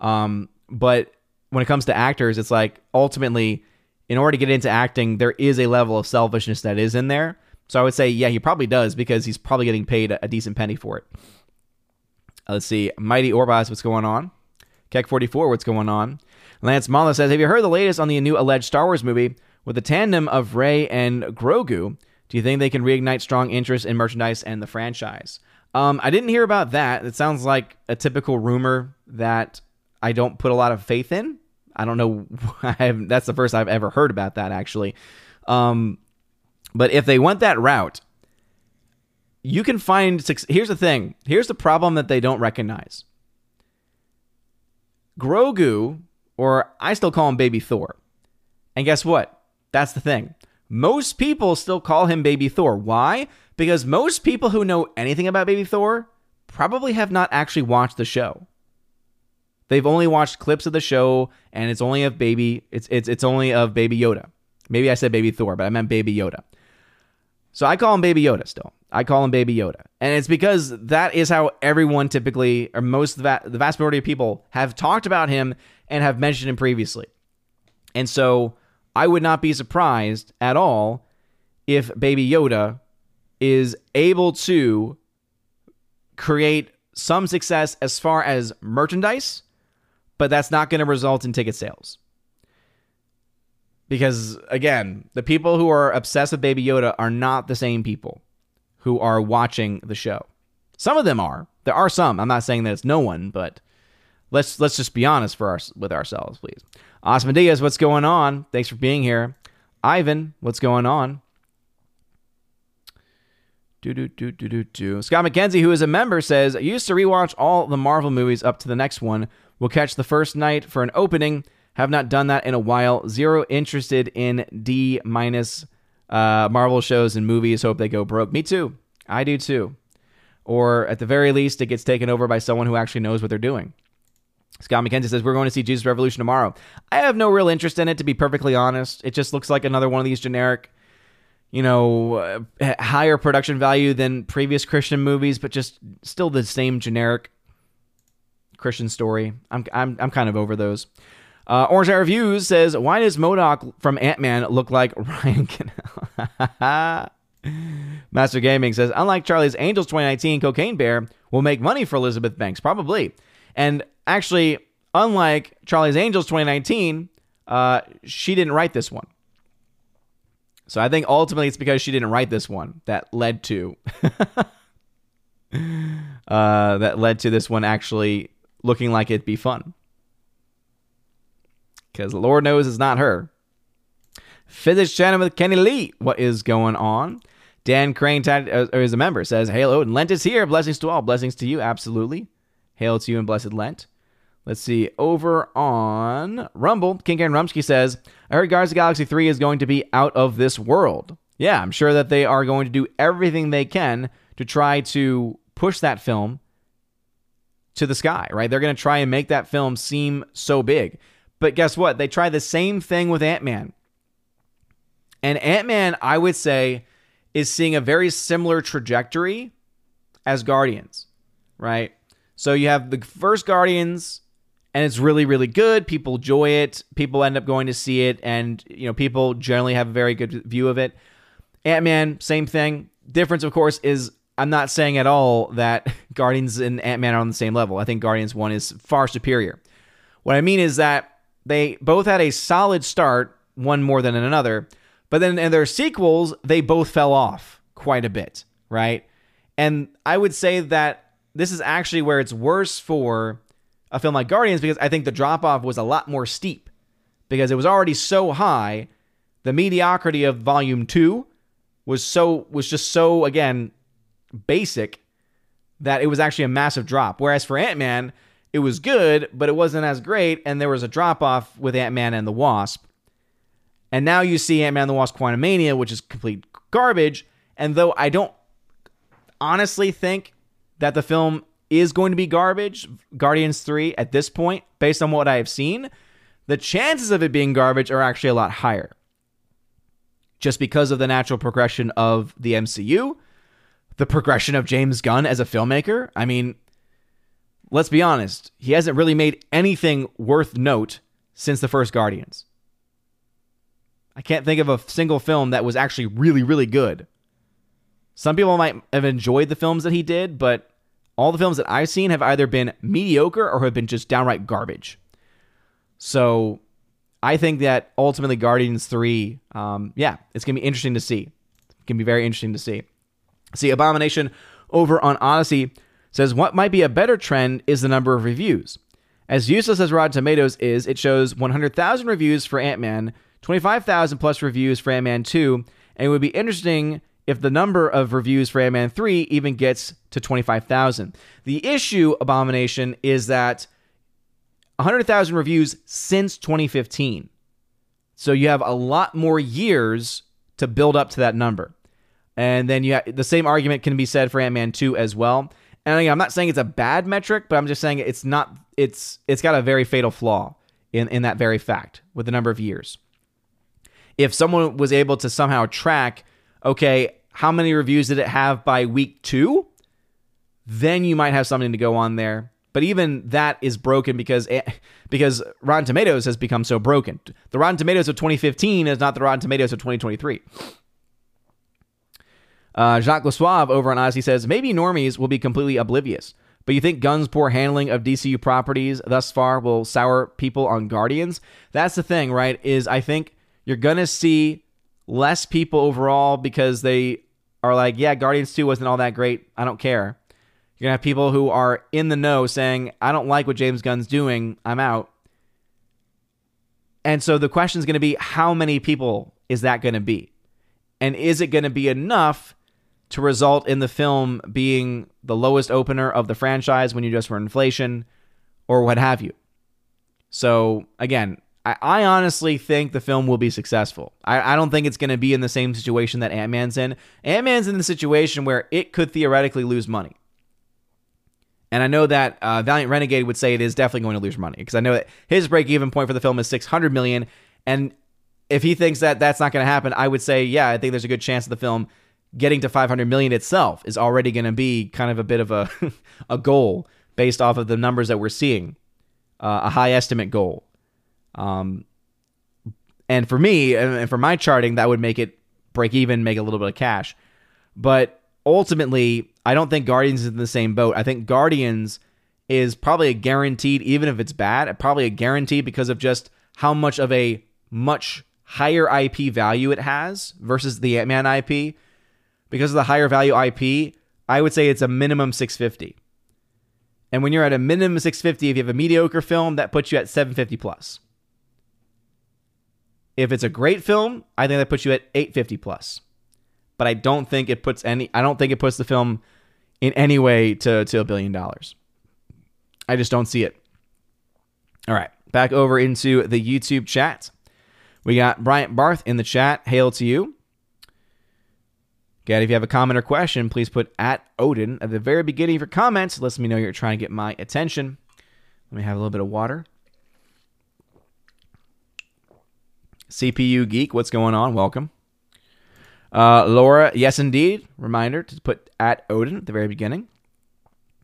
Um, but when it comes to actors, it's like ultimately, in order to get into acting, there is a level of selfishness that is in there. So I would say, yeah, he probably does because he's probably getting paid a, decent penny for it. Uh, let's see. Mighty Orbaz, what's going on? Keck44, what's going on? Lance Mala says, Have you heard the latest on the new alleged Star Wars movie with the tandem of Rey and Grogu? Do you think they can reignite strong interest in merchandise and the franchise? Um, I didn't hear about that. It sounds like a typical rumor that I don't put a lot of faith in. I don't know. I have, that's the first I've ever heard about that, actually. Um, but if they went that route, you can find. Here's the thing. Here's the problem that they don't recognize. Grogu, or I still call him Baby Thor. And guess what? That's the thing. Most people still call him Baby Thor. Why? Because most people who know anything about Baby Thor probably have not actually watched the show. They've only watched clips of the show, and it's only of baby. It's it's it's only of Baby Yoda. Maybe I said Baby Thor, but I meant Baby Yoda. So I call him Baby Yoda still. I call him Baby Yoda. And it's because that is how everyone typically, or most of the, the vast majority of people, have talked about him and have mentioned him previously. And so I would not be surprised at all if Baby Yoda is able to create some success as far as merchandise, but that's not going to result in ticket sales. Because again, the people who are obsessed with Baby Yoda are not the same people who are watching the show. Some of them are. There are some. I'm not saying that it's no one, but let's let's just be honest for our, with ourselves, please. Osman Diaz, what's going on? Thanks for being here. Ivan, what's going on? Do, do, do, do, do, do. Scott McKenzie, who is a member, says, I used to rewatch all the Marvel movies up to the next one. We'll catch the first night for an opening. Have not done that in a while. Zero interested in D minus uh, Marvel shows and movies. Hope they go broke. Me too. I do too. Or at the very least, it gets taken over by someone who actually knows what they're doing. Scott McKenzie says, We're going to see Jesus Revolution tomorrow. I have no real interest in it, to be perfectly honest. It just looks like another one of these generic, you know, uh, higher production value than previous Christian movies, but just still the same generic Christian story. I'm, I'm, I'm kind of over those. Uh, Orange Eye Reviews says, Why does MODOK from Ant Man look like Ryan Canal? Master Gaming says, Unlike Charlie's Angels 2019, Cocaine Bear will make money for Elizabeth Banks. Probably. And actually, unlike Charlie's Angels 2019, uh, she didn't write this one. So I think ultimately it's because she didn't write this one that led to uh, that led to this one actually looking like it'd be fun. Because Lord knows it's not her. Physics chatting with Kenny Lee. What is going on? Dan Crane uh, is a member. Says, Hail Odin. Lent is here. Blessings to all. Blessings to you. Absolutely. Hail to you and blessed Lent. Let's see. Over on Rumble, King Ken Rumsky says, I heard Guardians of Galaxy 3 is going to be out of this world. Yeah, I'm sure that they are going to do everything they can to try to push that film to the sky, right? They're going to try and make that film seem so big. But guess what? They tried the same thing with Ant Man. And Ant Man, I would say, is seeing a very similar trajectory as Guardians, right? So you have the first Guardians, and it's really, really good. People enjoy it. People end up going to see it, and you know, people generally have a very good view of it. Ant Man, same thing. Difference, of course, is I'm not saying at all that Guardians and Ant Man are on the same level. I think Guardians 1 is far superior. What I mean is that they both had a solid start, one more than another, but then in their sequels, they both fell off quite a bit, right? And I would say that this is actually where it's worse for a film like Guardians because I think the drop off was a lot more steep because it was already so high. The mediocrity of volume 2 was so was just so again basic that it was actually a massive drop. Whereas for Ant-Man, it was good, but it wasn't as great, and there was a drop off with Ant Man and the Wasp. And now you see Ant Man and the Wasp Quantumania, which is complete garbage. And though I don't honestly think that the film is going to be garbage, Guardians 3 at this point, based on what I have seen, the chances of it being garbage are actually a lot higher. Just because of the natural progression of the MCU. The progression of James Gunn as a filmmaker. I mean, let's be honest, he hasn't really made anything worth note since the first Guardians. I can't think of a single film that was actually really, really good. Some people might have enjoyed the films that he did, but all the films that I've seen have either been mediocre or have been just downright garbage. So I think that ultimately Guardians 3, um, yeah, it's going to be interesting to see. It can be very interesting to see. See, Abomination over on Odysee says what might be a better trend is the number of reviews. As useless as Rotten Tomatoes is, it shows 100,000 reviews for Ant Man, 25,000 plus reviews for Ant Man 2, and it would be interesting if the number of reviews for Ant Man 3 even gets to 25,000. The issue, Abomination, is that 100,000 reviews since 2015. So you have a lot more years to build up to that number. And then you have, the same argument can be said for Ant Man 2 as well. And again, I'm not saying it's a bad metric, but I'm just saying it's not it's it's got a very fatal flaw in, in that very fact with the number of years. If someone was able to somehow track, okay, how many reviews did it have by week two? Then you might have something to go on there. But even that is broken because it, because Rotten Tomatoes has become so broken. The Rotten Tomatoes of 2015 is not the Rotten Tomatoes of 2023. Uh, Jacques Lesuave over on Odysee says maybe normies will be completely oblivious, but you think Gunn's poor handling of DCU properties thus far will sour people on Guardians? That's the thing, right? Is I think you're gonna see less people overall because they are like, yeah, Guardians 2 wasn't all that great. I don't care. You're gonna have people who are in the know saying, I don't like what James Gunn's doing. I'm out. And so the question is going to be how many people is that going to be? And is it going to be enough to result in the film being the lowest opener of the franchise when you adjust for inflation or what have you. So, again, I, I honestly think the film will be successful. I, I don't think it's going to be in the same situation that Ant Man's in. Ant Man's in the situation where it could theoretically lose money. And I know that uh, Valiant Renegade would say it is definitely going to lose money because I know that his break even point for the film is 600 million. And if he thinks that that's not going to happen, I would say, yeah, I think there's a good chance that the film getting to 500 million itself is already going to be kind of a bit of a a goal based off of the numbers that we're seeing, uh, a high estimate goal. Um, and for me, and for my charting, that would make it break even, make a little bit of cash. But ultimately, I don't think Guardians is in the same boat. I think Guardians is probably a guaranteed, even if it's bad, probably a guarantee because of just how much of a much higher IP value it has versus the Ant Man IP because of the higher value IP, I would say it's a minimum 650. And when you're at a minimum 650, if you have a mediocre film, that puts you at 750 plus. If it's a great film, I think that puts you at 850 plus. But I don't think it puts any I don't think it puts the film in any way to, to a billion dollars. I just don't see it. All right, back over into the YouTube chat. We got Bryant Barth in the chat. Hail to you. Again, if you have a comment or question, please put at Odin at the very beginning of your comments. Lets me know you're trying to get my attention. Let me have a little bit of water. CPU Geek, what's going on? Welcome. Uh, Laura, yes, indeed. Reminder to put at Odin at the very beginning.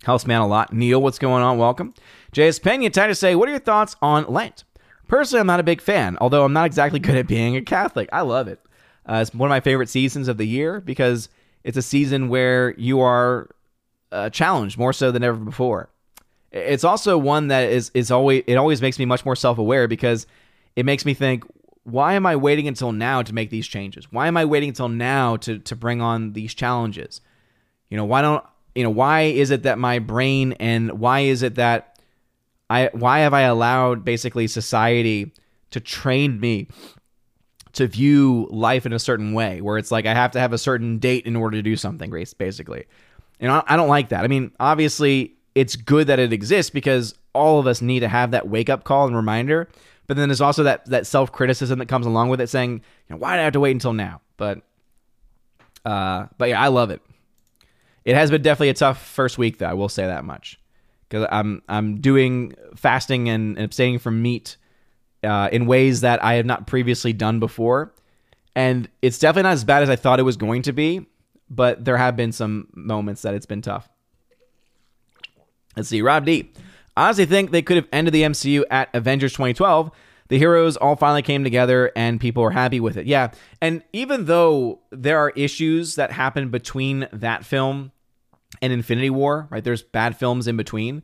Helps man a lot. Neil, what's going on? Welcome. JS Pena, time to say, what are your thoughts on Lent? Personally, I'm not a big fan, although I'm not exactly good at being a Catholic. I love it. Uh, it's one of my favorite seasons of the year because it's a season where you are uh, challenged more so than ever before. It's also one that is is always it always makes me much more self aware because it makes me think, why am I waiting until now to make these changes? Why am I waiting until now to to bring on these challenges? You know, why don't you know why is it that my brain and why is it that I why have I allowed basically society to train me to view life in a certain way where it's like I have to have a certain date in order to do something, basically. And I don't like that. I mean, obviously, it's good that it exists because all of us need to have that wake up call and reminder. But then there's also that that self criticism that comes along with it, saying, you know, why did I have to wait until now? But, uh, but yeah, I love it. It has been definitely a tough first week, though. I will say that much because I'm I'm doing fasting and abstaining from meat uh, in ways that I have not previously done before. And it's definitely not as bad as I thought it was going to be. but there have been some moments that it's been tough. Let's see, Rob D. I honestly think they could have ended the MCU at Avengers 2012. The heroes all finally came together and people were happy with it. Yeah. And even though there are issues that happen between that film and Infinity War, right? There's bad films in between.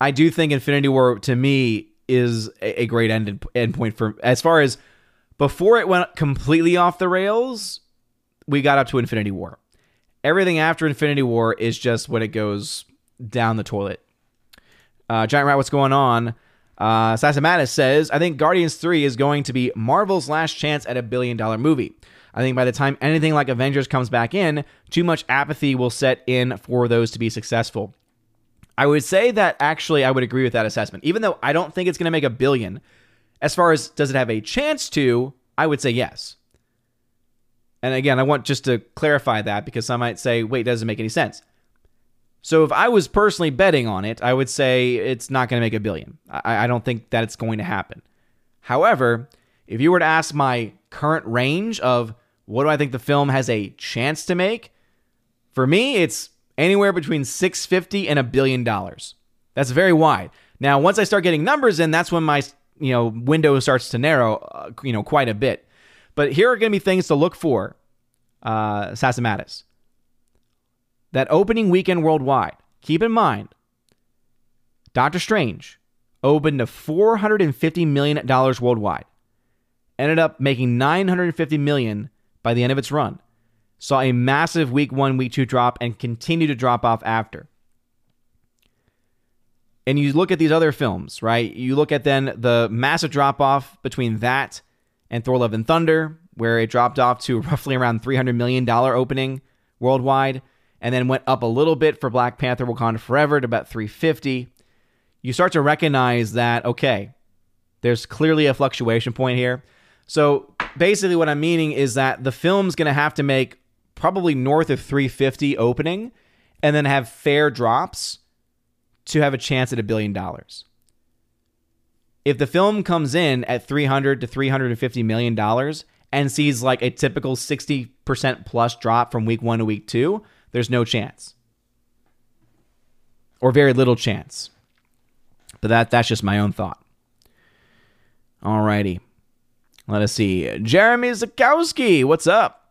I do think Infinity War to me is a, a great end end point for as far as before it went completely off the rails, we got up to Infinity War. Everything after Infinity War is just when it goes down the toilet. Uh, Giant Rat, what's going on? Uh, Sassamatis says, I think Guardians 3 is going to be Marvel's last chance at a billion dollar movie. I think by the time anything like Avengers comes back in, too much apathy will set in for those to be successful. I would say that actually I would agree with that assessment. Even though I don't think it's going to make a billion, as far as does it have a chance to, I would say yes. And again, I want just to clarify that because some might say, wait, doesn't make any sense. So if I was personally betting on it, I would say it's not going to make a billion. I, I don't think that it's going to happen. However, if you were to ask my current range of what do I think the film has a chance to make? For me, it's anywhere between 650 and a billion dollars. That's very wide. Now, once I start getting numbers in, that's when my you know window starts to narrow, uh, you know, quite a bit. But here are going to be things to look for, uh, Sassamatis. That opening weekend worldwide. Keep in mind, Doctor Strange opened to 450 million dollars worldwide. Ended up making 950 million by the end of its run. Saw a massive week one, week two drop and continue to drop off after. And you look at these other films, right? You look at then the massive drop off between that and Thor Love and Thunder, where it dropped off to roughly around $300 million opening worldwide, and then went up a little bit for Black Panther Wakanda Forever to about 350. You start to recognize that, okay, there's clearly a fluctuation point here. So basically, what I'm meaning is that the film's going to have to make probably north of 350 opening and then have fair drops to have a chance at a billion dollars. If the film comes in at 300 to 350 million dollars and sees like a typical 60% plus drop from week 1 to week 2, there's no chance. Or very little chance. But that that's just my own thought. Alrighty. Let us see. Jeremy Zakowski, what's up?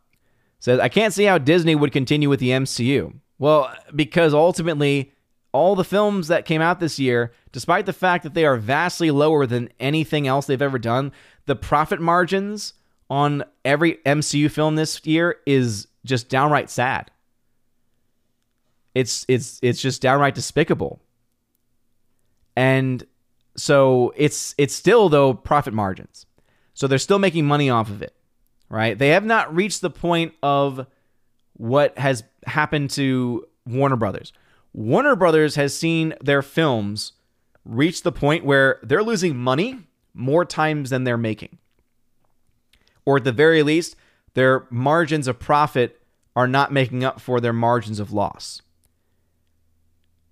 Says, I can't see how Disney would continue with the MCU. Well, because ultimately, all the films that came out this year, despite the fact that they are vastly lower than anything else they've ever done, the profit margins on every MCU film this year is just downright sad. It's it's it's just downright despicable. And so it's it's still though profit margins. So they're still making money off of it, right? They have not reached the point of what has happened to Warner Brothers. Warner Brothers has seen their films reach the point where they're losing money more times than they're making. Or at the very least, their margins of profit are not making up for their margins of loss.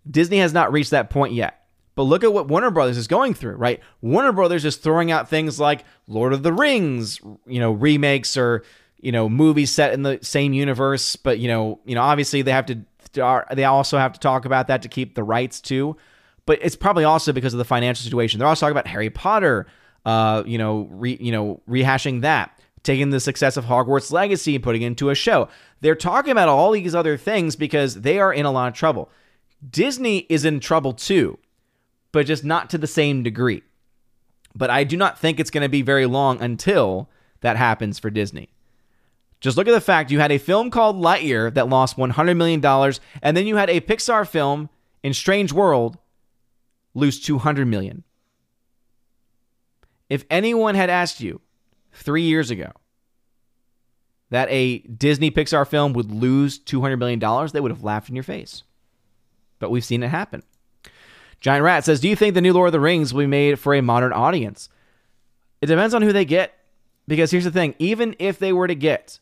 Disney has not reached that point yet. But look at what Warner Brothers is going through, right? Warner Brothers is throwing out things like Lord of the Rings, you know, remakes or you know movies set in the same universe, but you know, you know, obviously they have to they also have to talk about that to keep the rights too. But it's probably also because of the financial situation. They're also talking about Harry Potter, uh, you know, re, you know, rehashing that, taking the success of Hogwarts Legacy and putting it into a show. They're talking about all these other things because they are in a lot of trouble. Disney is in trouble too but just not to the same degree. But I do not think it's going to be very long until that happens for Disney. Just look at the fact you had a film called Lightyear that lost $100 million, and then you had a Pixar film in Strange World lose 200 million. If anyone had asked you three years ago that a Disney Pixar film would lose $200 million, they would have laughed in your face. But we've seen it happen. Giant Rat says, Do you think the new Lord of the Rings will be made for a modern audience? It depends on who they get. Because here's the thing even if they were to get,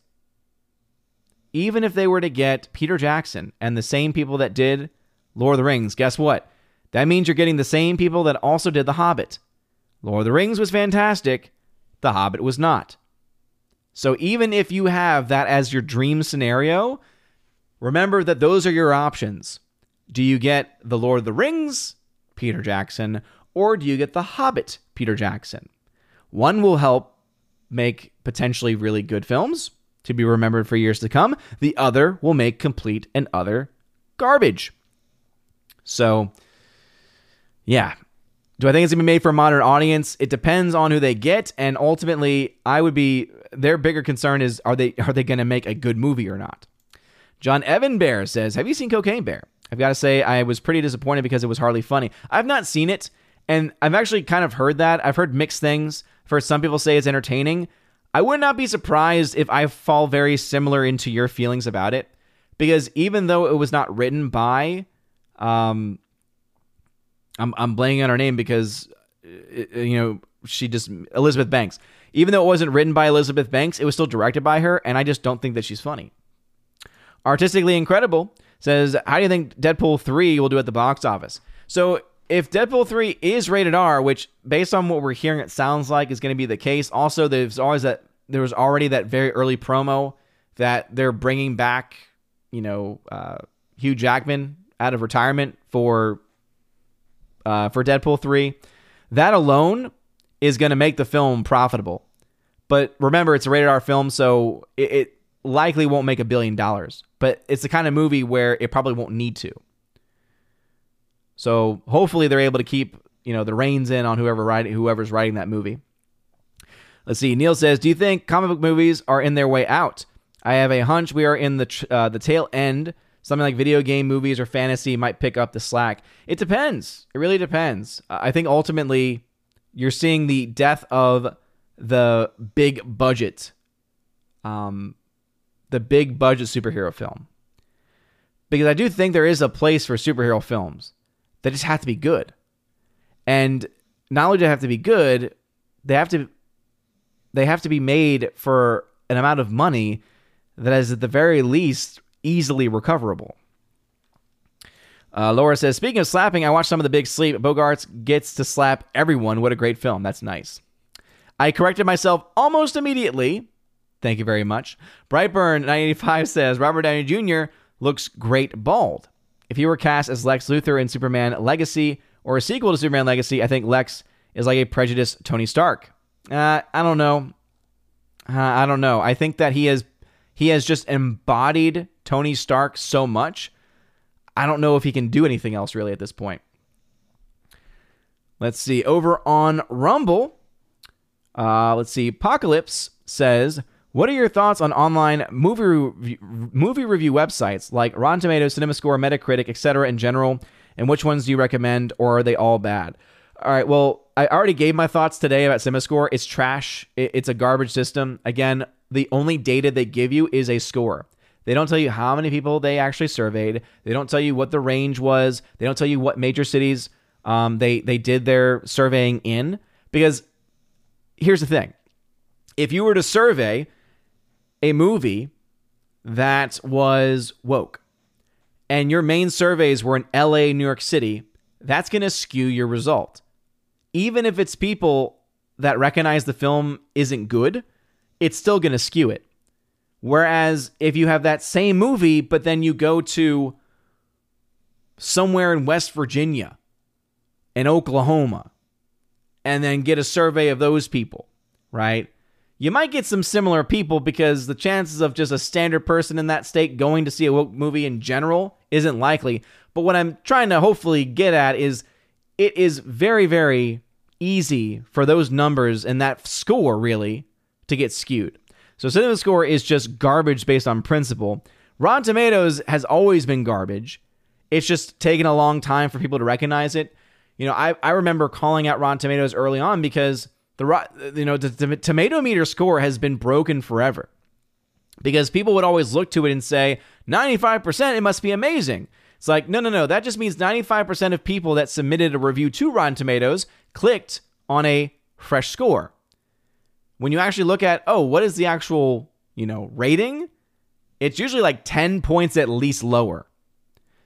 even if they were to get Peter Jackson and the same people that did Lord of the Rings, guess what? That means you're getting the same people that also did The Hobbit. Lord of the Rings was fantastic, The Hobbit was not. So even if you have that as your dream scenario, remember that those are your options. Do you get The Lord of the Rings, Peter Jackson, or do you get The Hobbit, Peter Jackson? One will help make potentially really good films to be remembered for years to come. The other will make complete and utter garbage. So, yeah. Do I think it's going to be made for a modern audience? It depends on who they get and ultimately I would be their bigger concern is are they are they going to make a good movie or not? John Evan Bear says, "Have you seen Cocaine Bear?" I've got to say I was pretty disappointed because it was hardly funny. I've not seen it and I've actually kind of heard that. I've heard mixed things. For some people say it's entertaining. I would not be surprised if I fall very similar into your feelings about it because even though it was not written by um I'm I'm blanking on her name because uh, you know she just Elizabeth Banks. Even though it wasn't written by Elizabeth Banks, it was still directed by her and I just don't think that she's funny. Artistically incredible says, "How do you think Deadpool 3 will do at the box office?" So, if Deadpool 3 is rated R, which based on what we're hearing it sounds like is going to be the case. Also, there's always that there was already that very early promo that they're bringing back, you know, uh, Hugh Jackman out of retirement for uh, for Deadpool 3. That alone is going to make the film profitable. But remember, it's a rated R film, so it, it likely won't make a billion dollars. But it's the kind of movie where it probably won't need to. So hopefully they're able to keep you know the reins in on whoever writing whoever's writing that movie. Let's see. Neil says, "Do you think comic book movies are in their way out? I have a hunch we are in the uh, the tail end. Something like video game movies or fantasy might pick up the slack. It depends. It really depends. I think ultimately you're seeing the death of the big budget, um, the big budget superhero film. Because I do think there is a place for superhero films that just have to be good. And not only do they have to be good, they have to they have to be made for an amount of money that is at the very least easily recoverable. Uh, Laura says, speaking of slapping, I watched some of the Big Sleep. Bogarts gets to slap everyone. What a great film. That's nice. I corrected myself almost immediately. Thank you very much. Brightburn985 says, Robert Downey Jr. looks great bald. If he were cast as Lex Luthor in Superman Legacy, or a sequel to Superman Legacy, I think Lex is like a prejudiced Tony Stark. Uh, I don't know. Uh, I don't know. I think that he has he has just embodied Tony Stark so much. I don't know if he can do anything else really at this point. Let's see. Over on Rumble, uh, let's see. Apocalypse says, "What are your thoughts on online movie review, movie review websites like Rotten Tomatoes, CinemaScore, Metacritic, etc. in general?" And which ones do you recommend, or are they all bad? All right, well, I already gave my thoughts today about CinemaScore. It's trash. It's a garbage system. Again, the only data they give you is a score. They don't tell you how many people they actually surveyed. They don't tell you what the range was. They don't tell you what major cities um, they they did their surveying in. Because here's the thing: if you were to survey a movie that was woke, and your main surveys were in LA, New York City, that's going to skew your result. Even if it's people that recognize the film isn't good, it's still going to skew it. Whereas if you have that same movie, but then you go to somewhere in West Virginia and Oklahoma and then get a survey of those people, right? You might get some similar people because the chances of just a standard person in that state going to see a woke movie in general isn't likely. But what I'm trying to hopefully get at is it is very, very easy for those numbers and that score really to get skewed. So cinema score is just garbage based on principle. Rotten Tomatoes has always been garbage. It's just taken a long time for people to recognize it. You know, I, I remember calling out Rotten Tomatoes early on because the you know the, the tomato meter score has been broken forever because people would always look to it and say 95% it must be amazing. It's like no no no that just means 95% of people that submitted a review to rotten tomatoes clicked on a fresh score. When you actually look at oh what is the actual you know rating? It's usually like 10 points at least lower.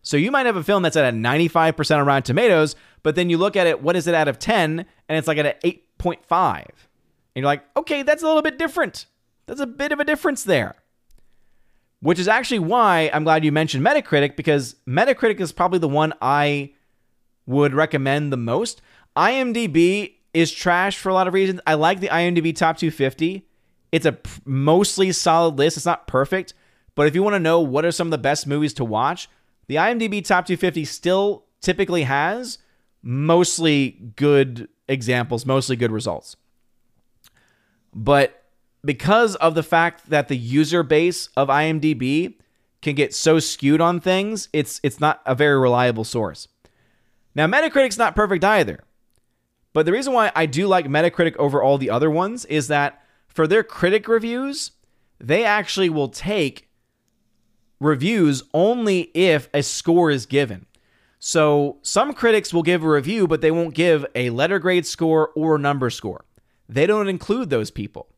So you might have a film that's at a 95% on rotten tomatoes but then you look at it what is it out of 10 and it's like at an 8 0.5. And you're like, okay, that's a little bit different. That's a bit of a difference there. which is actually why I'm glad you mentioned Metacritic because Metacritic is probably the one I would recommend the most. IMDb is trash for a lot of reasons. I like the IMDb top 250. It's a mostly solid list. It's not perfect, but if you want to know what are some of the best movies to watch, the IMDb top 250 still typically has mostly good examples, mostly good results. But because of the fact that the user base of IMDb can get so skewed on things, it's it's not a very reliable source. Now Metacritic's not perfect either. But the reason why I do like Metacritic over all the other ones is that for their critic reviews, they actually will take reviews only if a score is given. So some critics will give a review, but they won't give a letter grade score or number score. They don't include those people.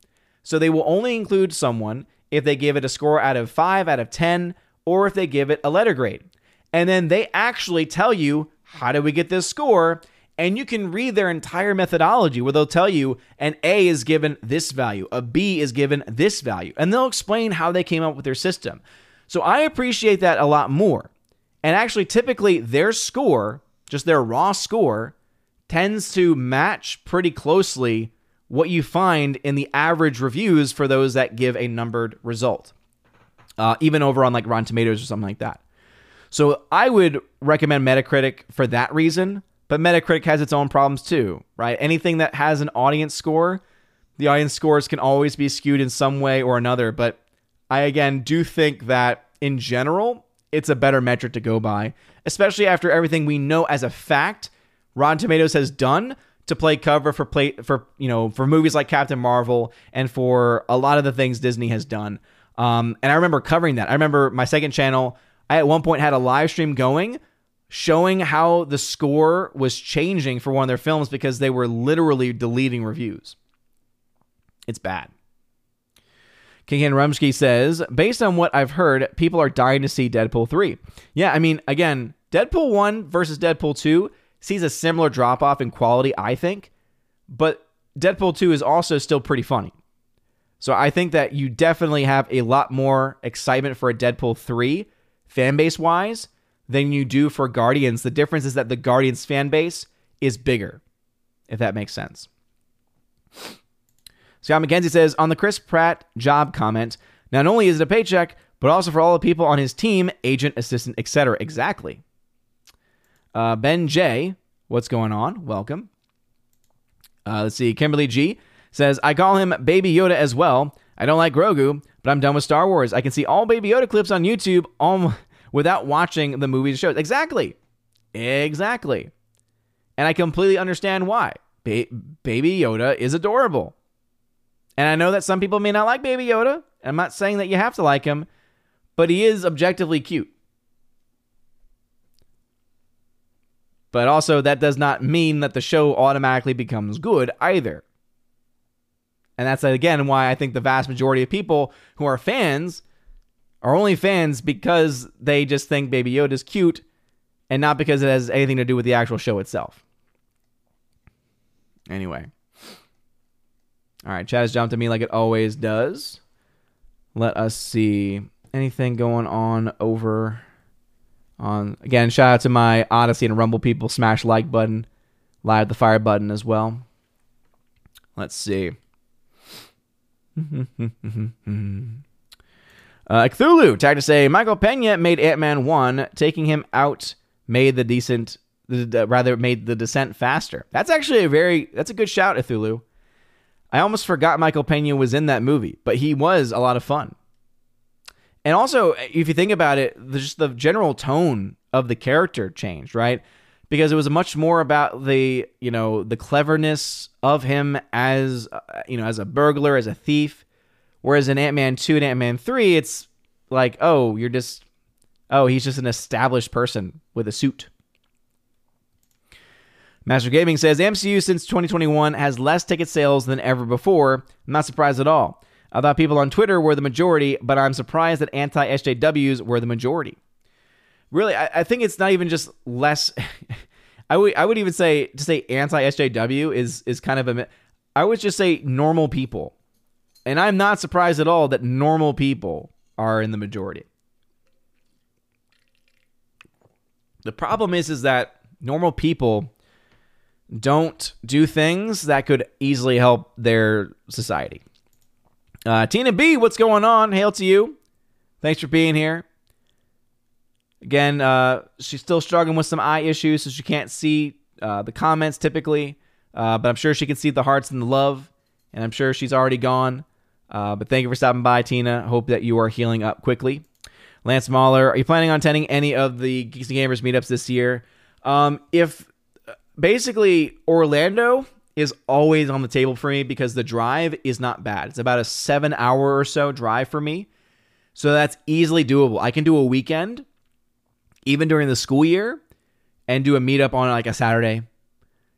So they will only include someone if they give it a score out of 5 out of 10 or if they give it a letter grade. And then they actually tell you, how do we get this score? And you can read their entire methodology where they'll tell you an A is given this value, a B is given this value, and they'll explain how they came up with their system. So I appreciate that a lot more. And actually, typically, their score, just their raw score, tends to match pretty closely what you find in the average reviews for those that give a numbered result, uh, even over on like Rotten Tomatoes or something like that. So I would recommend Metacritic for that reason, but Metacritic has its own problems too, right? Anything that has an audience score, the audience scores can always be skewed in some way or another, but I again do think that in general, it's a better metric to go by, especially after everything we know as a fact Rotten Tomatoes has done to play cover for play for you know for movies like Captain Marvel and for a lot of the things Disney has done. Um, and I remember covering that. I remember my second channel. I at one point had a live stream going showing how the score was changing for one of their films because they were literally deleting reviews. It's bad. King Rumsky says, based on what I've heard, people are dying to see Deadpool 3. Yeah, I mean, again, Deadpool 1 versus Deadpool 2 sees a similar drop off in quality, I think, but Deadpool 2 is also still pretty funny. So I think that you definitely have a lot more excitement for a Deadpool 3 fan base wise than you do for Guardians. The difference is that the Guardians fan base is bigger, if that makes sense. Scott McKenzie says on the Chris Pratt job comment, not only is it a paycheck, but also for all the people on his team, agent, assistant, etc. Exactly. Uh, ben J, what's going on? Welcome. Uh, let's see. Kimberly G says, I call him Baby Yoda as well. I don't like Grogu, but I'm done with Star Wars. I can see all Baby Yoda clips on YouTube without watching the movies shows. Exactly. Exactly. And I completely understand why. Ba- Baby Yoda is adorable. And I know that some people may not like Baby Yoda. I'm not saying that you have to like him, but he is objectively cute. But also, that does not mean that the show automatically becomes good either. And that's again why I think the vast majority of people who are fans are only fans because they just think Baby Yoda is cute and not because it has anything to do with the actual show itself. Anyway. All right, chat has jumped to me like it always does. Let us see anything going on over on again, shout out to my Odysee and Rumble people. Smash like button, live the fire button as well. Let's see. uh, Cthulhu tagged to say Michael Pena made Ant Man one, taking him out made the decent, the, rather made the descent faster. That's actually a very that's a good shout, Cthulhu. I almost forgot Michael Pena was in that movie, but he was a lot of fun. And also, if you think about it, just the general tone of the character changed, right? Because it was much more about the, you know, the cleverness of him as, uh, you know, as a burglar, as a thief. Whereas in Ant Man 2 and Ant Man 3, it's like, oh, you're just, oh, he's just an established person with a suit. Master Gaming says MCU since 2021 has less ticket sales than ever before. I'm not surprised at all. I thought people on Twitter were the majority, but I'm surprised that anti SJWs were the majority. Really, I, I think it's not even just less. I would I would even say to say anti SJW is is kind of a. I would just say normal people, and I'm not surprised at all that normal people are in the majority. The problem is is that normal people don't do things that could easily help their society. Uh, Tina B, what's going on? Hail to you. Thanks for being here. Again, uh, she's still struggling with some eye issues, so she can't see uh, the comments typically. Uh, but I'm sure she can see the hearts and the love, and I'm sure she's already gone. Uh, but thank you for stopping by, Tina. Hope that you are healing up quickly. Lance Mahler, are you planning on attending any of the Geeks and Gamers meetups this year? Um, if basically Orlando is always on the table for me because the drive is not bad. It's about a seven hour or so drive for me. So that's easily doable. I can do a weekend, even during the school year, and do a meetup on like a Saturday,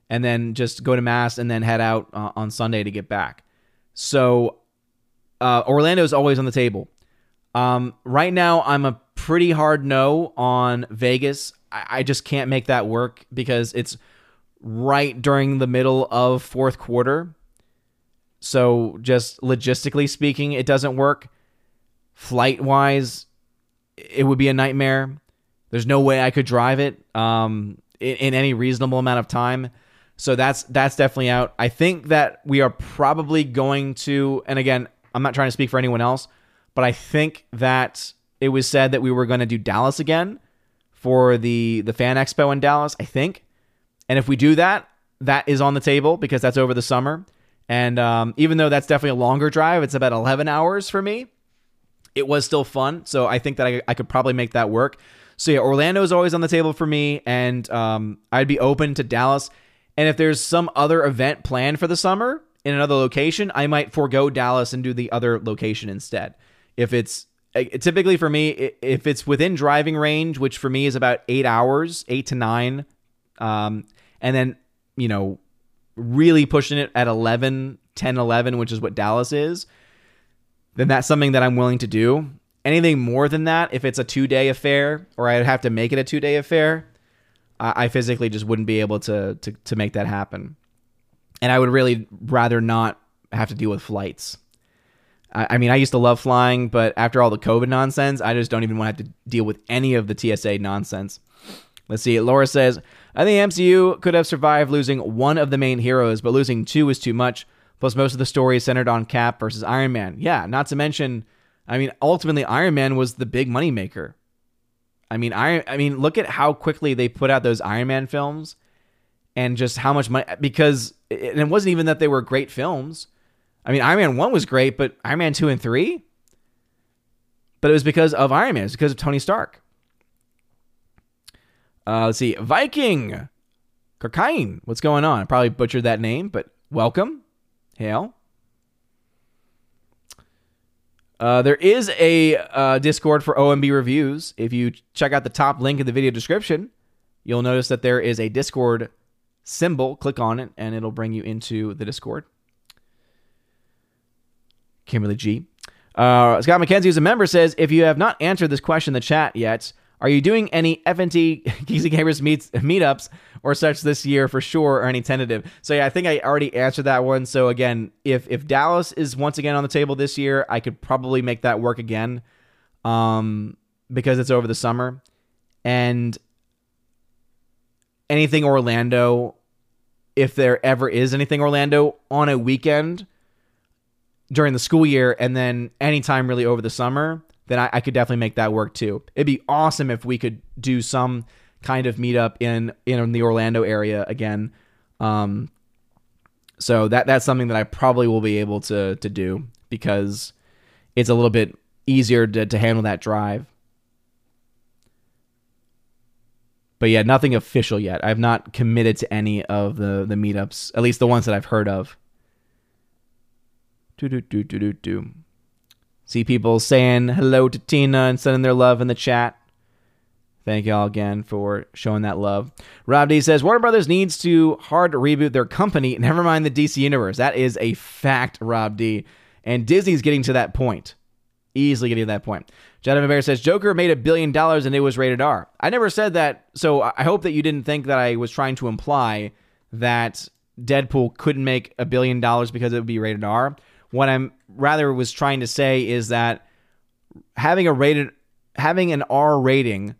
and then just go to Mass and then head out uh, on Sunday to get back. So uh, Orlando is always on the table. Um, right now, I'm a pretty hard no on Vegas. I, I just can't make that work because it's right during the middle of fourth quarter. So, just logistically speaking, it doesn't work. Flight wise, it would be a nightmare. There's no way I could drive it um, in, in any reasonable amount of time. So that's that's definitely out. I think that we are probably going to, and again, I'm not trying to speak for anyone else, but I think that it was said that we were going to do Dallas again for the the fan expo in Dallas. I think, and if we do that, that is on the table because that's over the summer. And um, even though that's definitely a longer drive, it's about 11 hours for me. It was still fun, so I think that I, I could probably make that work. So yeah, Orlando is always on the table for me, and um, I'd be open to Dallas. And if there's some other event planned for the summer in another location, I might forego Dallas and do the other location instead. If it's eh, typically for me, if it's within driving range, which for me is about eight hours, eight to nine, um, and then, you know, really pushing it at 11, 10, 11, which is what Dallas is, then that's something that I'm willing to do. Anything more than that, if it's a two day affair or I'd have to make it a two day affair, I, physically just wouldn't be able to, to to make that happen. And I would really rather not have to deal with flights. I, I mean, I used to love flying, but after all the COVID nonsense, I just don't even want to have to deal with any of the TSA nonsense. Let's see. Laura says, I think MCU could have survived losing one of the main heroes, but losing two is too much. Plus, most of the story is centered on Cap versus Iron Man. Yeah, not to mention I mean, ultimately, Iron Man was the big moneymaker. I mean, Iron. I mean, look at how quickly they put out those Iron Man films, and just how much money. Because and it wasn't even that they were great films. I mean, Iron Man one was great, but Iron Man two and three. But it was because of Iron Man. It's because of Tony Stark. Uh, let's see, Viking, Cocaine. What's going on? I probably butchered that name, but welcome, hail. Uh, there is a uh, Discord for OMB reviews. If you check out the top link in the video description, you'll notice that there is a Discord symbol. Click on it, and it'll bring you into the Discord. Kimberly G. Uh, Scott McKenzie, who's a member, says if you have not answered this question in the chat yet, are you doing any FNT Geeksy Gamers meets meetups or such this year for sure, or any tentative? So yeah, I think I already answered that one. So again, if if Dallas is once again on the table this year, I could probably make that work again, um, because it's over the summer, and anything Orlando, if there ever is anything Orlando on a weekend during the school year, and then anytime really over the summer then I, I could definitely make that work too. It'd be awesome if we could do some kind of meetup in in the Orlando area again. Um, so that that's something that I probably will be able to to do because it's a little bit easier to, to handle that drive. But yeah, nothing official yet. I've not committed to any of the the meetups, at least the ones that I've heard of. Do do do do do do. See people saying hello to Tina and sending their love in the chat. Thank y'all again for showing that love. Rob D says Warner Brothers needs to hard reboot their company. Never mind the DC universe. That is a fact, Rob D. And Disney's getting to that point. Easily getting to that point. Jonathan Bear says Joker made a billion dollars and it was rated R. I never said that, so I hope that you didn't think that I was trying to imply that Deadpool couldn't make a billion dollars because it would be rated R. What I'm rather was trying to say is that having a rated having an R rating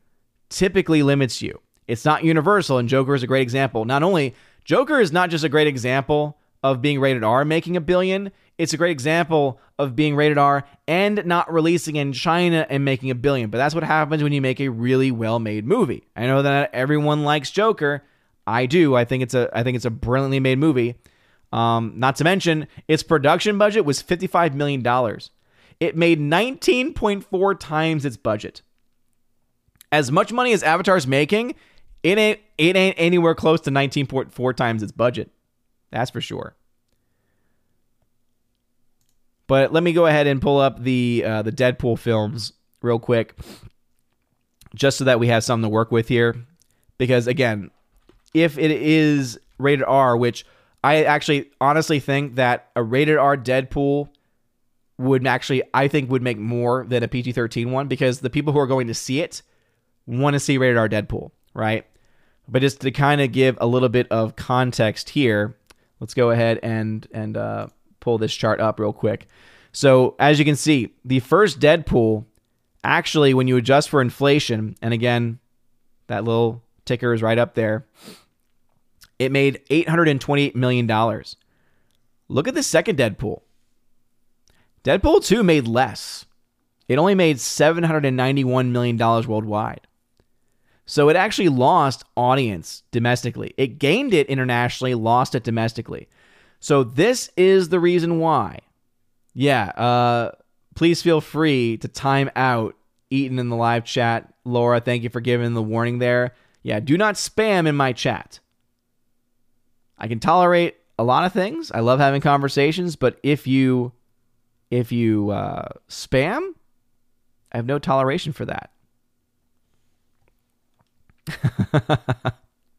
typically limits you. It's not universal, and Joker is a great example. Not only Joker is not just a great example of being rated R making a billion, it's a great example of being rated R and not releasing in China and making a billion. But that's what happens when you make a really well-made movie. I know that everyone likes Joker. I do. I think it's a I think it's a brilliantly made movie. Um, not to mention, its production budget was $55 million. It made 19.4 times its budget. As much money as Avatar's making, it ain't it ain't anywhere close to 19.4 times its budget. That's for sure. But let me go ahead and pull up the uh, the Deadpool films real quick, just so that we have something to work with here. Because again, if it is rated R, which I actually honestly think that a rated R Deadpool would actually I think would make more than a PG-13 one because the people who are going to see it want to see rated R Deadpool, right? But just to kind of give a little bit of context here, let's go ahead and and uh, pull this chart up real quick. So as you can see, the first Deadpool actually, when you adjust for inflation, and again, that little ticker is right up there, it made $828 million. Look at the second Deadpool. Deadpool 2 made less. It only made $791 million worldwide. So it actually lost audience domestically. It gained it internationally, lost it domestically. So this is the reason why. Yeah, uh, please feel free to time out Eaton in the live chat. Laura, thank you for giving the warning there. Yeah, do not spam in my chat. I can tolerate a lot of things. I love having conversations, but if you if you uh, spam, I have no toleration for that.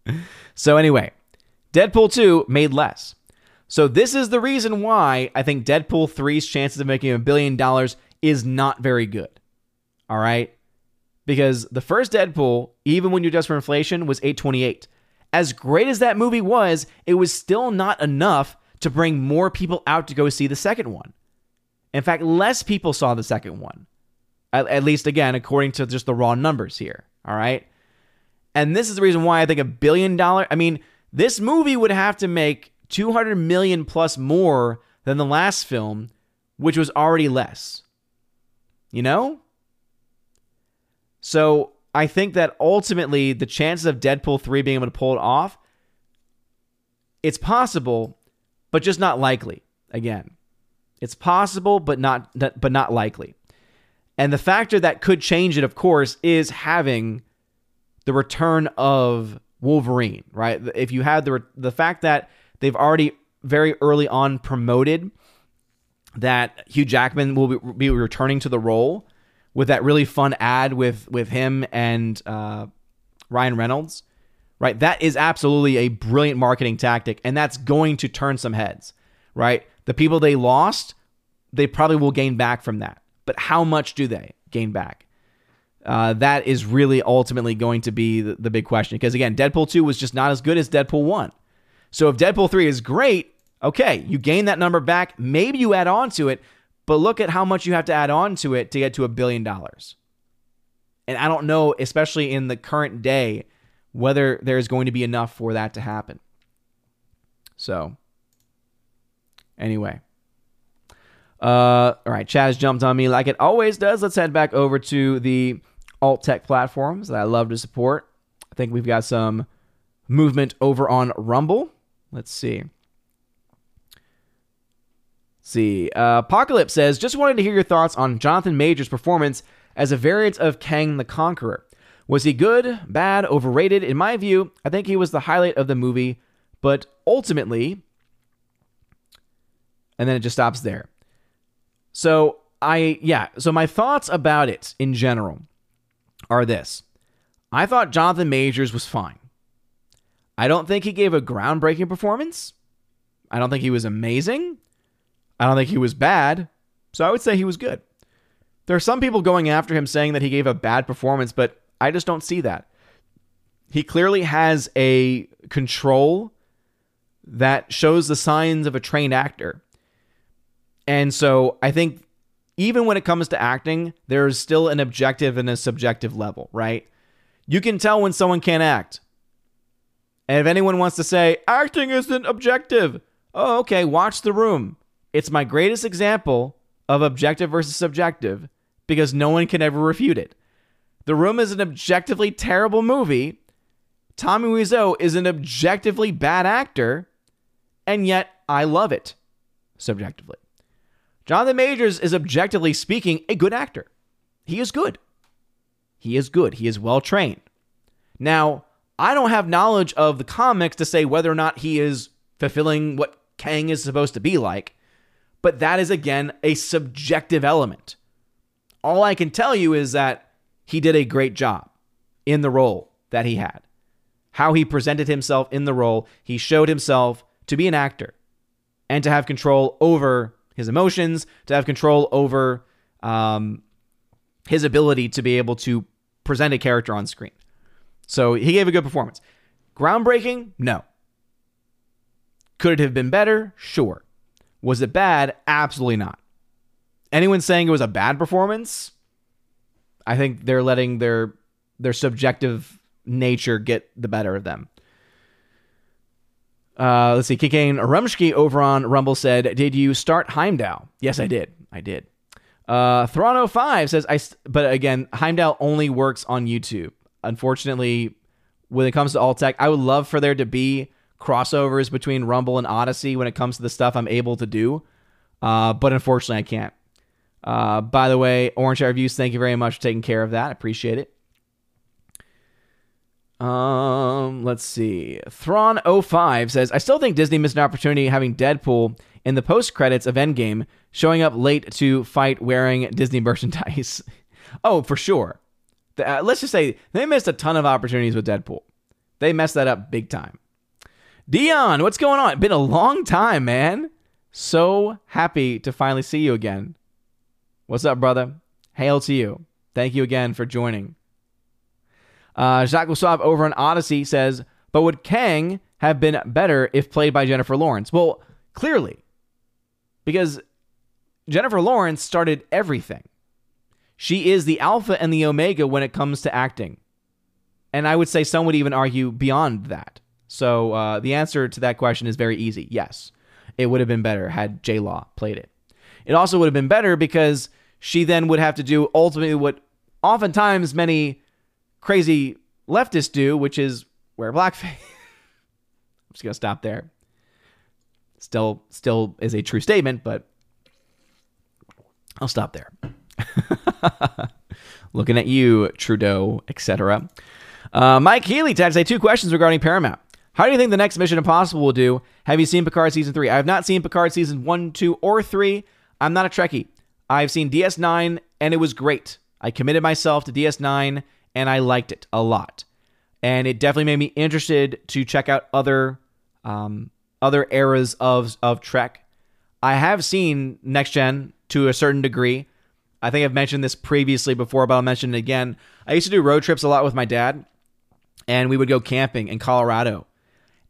so anyway, Deadpool 2 made less. So this is the reason why I think Deadpool 3's chances of making a billion dollars is not very good. All right? Because the first Deadpool, even when you adjust for inflation, was 828. As great as that movie was, it was still not enough to bring more people out to go see the second one. In fact, less people saw the second one. At, at least, again, according to just the raw numbers here. All right. And this is the reason why I think a billion dollar, I mean, this movie would have to make 200 million plus more than the last film, which was already less. You know? So I think that ultimately the chances of Deadpool 3 being able to pull it off, it's possible, but just not likely. Again, it's possible, but not but not likely. And the factor that could change it, of course, is having the return of Wolverine, right? If you had the the fact that they've already very early on promoted that Hugh Jackman will be, be returning to the role with that really fun ad with with him and uh, Ryan Reynolds, right? That is absolutely a brilliant marketing tactic, and that's going to turn some heads, right? The people they lost, they probably will gain back from that, but how much do they gain back? Uh, that is really ultimately going to be the, the big question. Because again, Deadpool 2 was just not as good as Deadpool 1. So if Deadpool 3 is great, okay, you gain that number back. Maybe you add on to it, but look at how much you have to add on to it to get to a billion dollars. And I don't know, especially in the current day, whether there's going to be enough for that to happen. So, anyway. Uh, all right, Chaz jumped on me like it always does. Let's head back over to the alt tech platforms that I love to support. I think we've got some movement over on Rumble. Let's see. See. Uh, Apocalypse says, just wanted to hear your thoughts on Jonathan Majors' performance as a variant of Kang the Conqueror. Was he good, bad, overrated? In my view, I think he was the highlight of the movie, but ultimately, and then it just stops there. So I, yeah, so my thoughts about it in general are this. I thought Jonathan Majors was fine. I don't think he gave a groundbreaking performance. I don't think he was amazing. I don't think he was bad. So I would say he was good. There are some people going after him saying that he gave a bad performance, but I just don't see that. He clearly has a control that shows the signs of a trained actor. And so I think even when it comes to acting, there's still an objective and a subjective level, right? You can tell when someone can't act. And if anyone wants to say, acting isn't objective, oh, okay, watch the room. It's my greatest example of objective versus subjective because no one can ever refute it. The Room is an objectively terrible movie. Tommy Wiseau is an objectively bad actor, and yet I love it subjectively. Jonathan Majors is objectively speaking a good actor. He is good. He is good. He is well trained. Now, I don't have knowledge of the comics to say whether or not he is fulfilling what Kang is supposed to be like, but that is again a subjective element. All I can tell you is that he did a great job in the role that he had. How he presented himself in the role, he showed himself to be an actor and to have control over his emotions, to have control over um, his ability to be able to present a character on screen. So he gave a good performance. Groundbreaking? No. Could it have been better? Sure. Was it bad? Absolutely not. Anyone saying it was a bad performance? I think they're letting their their subjective nature get the better of them. Uh, let's see. King Ken Rumsky over on Rumble said, "Did you start Heimdall?" Yes, I did. I did. Uh, Thrawn05 says, "I." St- but again, Heimdall only works on YouTube. Unfortunately, when it comes to alt tech, I would love for there to be crossovers between Rumble and Odysee when it comes to the stuff I'm able to do. Uh, but unfortunately, I can't. Uh, by the way, Orange Reviews, thank you very much for taking care of that. I appreciate it. Um, let's see. Thrawn05 says, I still think Disney missed an opportunity having Deadpool in the post credits of Endgame showing up late to fight wearing Disney merchandise. oh, for sure. The, uh, let's just say they missed a ton of opportunities with Deadpool. They messed that up big time. Dion, what's going on? Been a long time, man. So happy to finally see you again. What's up, brother? Hail to you. Thank you again for joining. Uh, Jacques Gustave over on Odysee says, but would Kang have been better if played by Jennifer Lawrence? Well, clearly, because Jennifer Lawrence started everything. She is the alpha and the omega when it comes to acting. And I would say some would even argue beyond that. So uh, the answer to that question is very easy. Yes, it would have been better had J Law played it. It also would have been better because she then would have to do ultimately what oftentimes many crazy leftists do, which is wear blackface. I'm just gonna stop there. Still, still is a true statement, but I'll stop there. Looking at you, Trudeau, etc. Uh, Mike Healy to say two questions regarding Paramount. How do you think the next Mission Impossible will do? Have you seen Picard season three? I have not seen Picard season one, two, or three. I'm not a Trekkie. I've seen DS9 and it was great. I committed myself to DS9 and I liked it a lot. And it definitely made me interested to check out other um, other eras of of Trek. I have seen Next Gen to a certain degree. I think I've mentioned this previously before, but I'll mention it again. I used to do road trips a lot with my dad, and we would go camping in Colorado.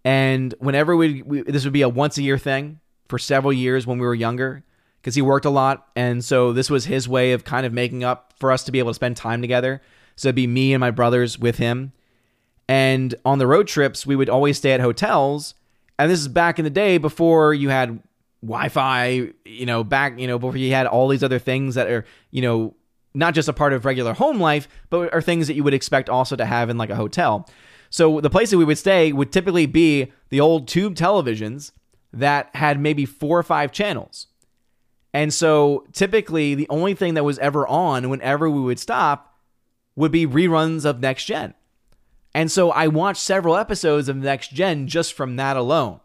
And whenever we, we this would be a once a year thing for several years when we were younger, because he worked a lot, and so this was his way of kind of making up for us to be able to spend time together. So it'd be me and my brothers with him. And on the road trips, we would always stay at hotels. And this is back in the day before you had Wi-Fi, you know, back, you know, before you had all these other things that are, you know, not just a part of regular home life, but are things that you would expect also to have in like a hotel. So the places we would stay would typically be the old tube televisions that had maybe four or five channels. And so typically the only thing that was ever on whenever we would stop would be reruns of Next Gen. And so I watched several episodes of Next Gen just from that alone.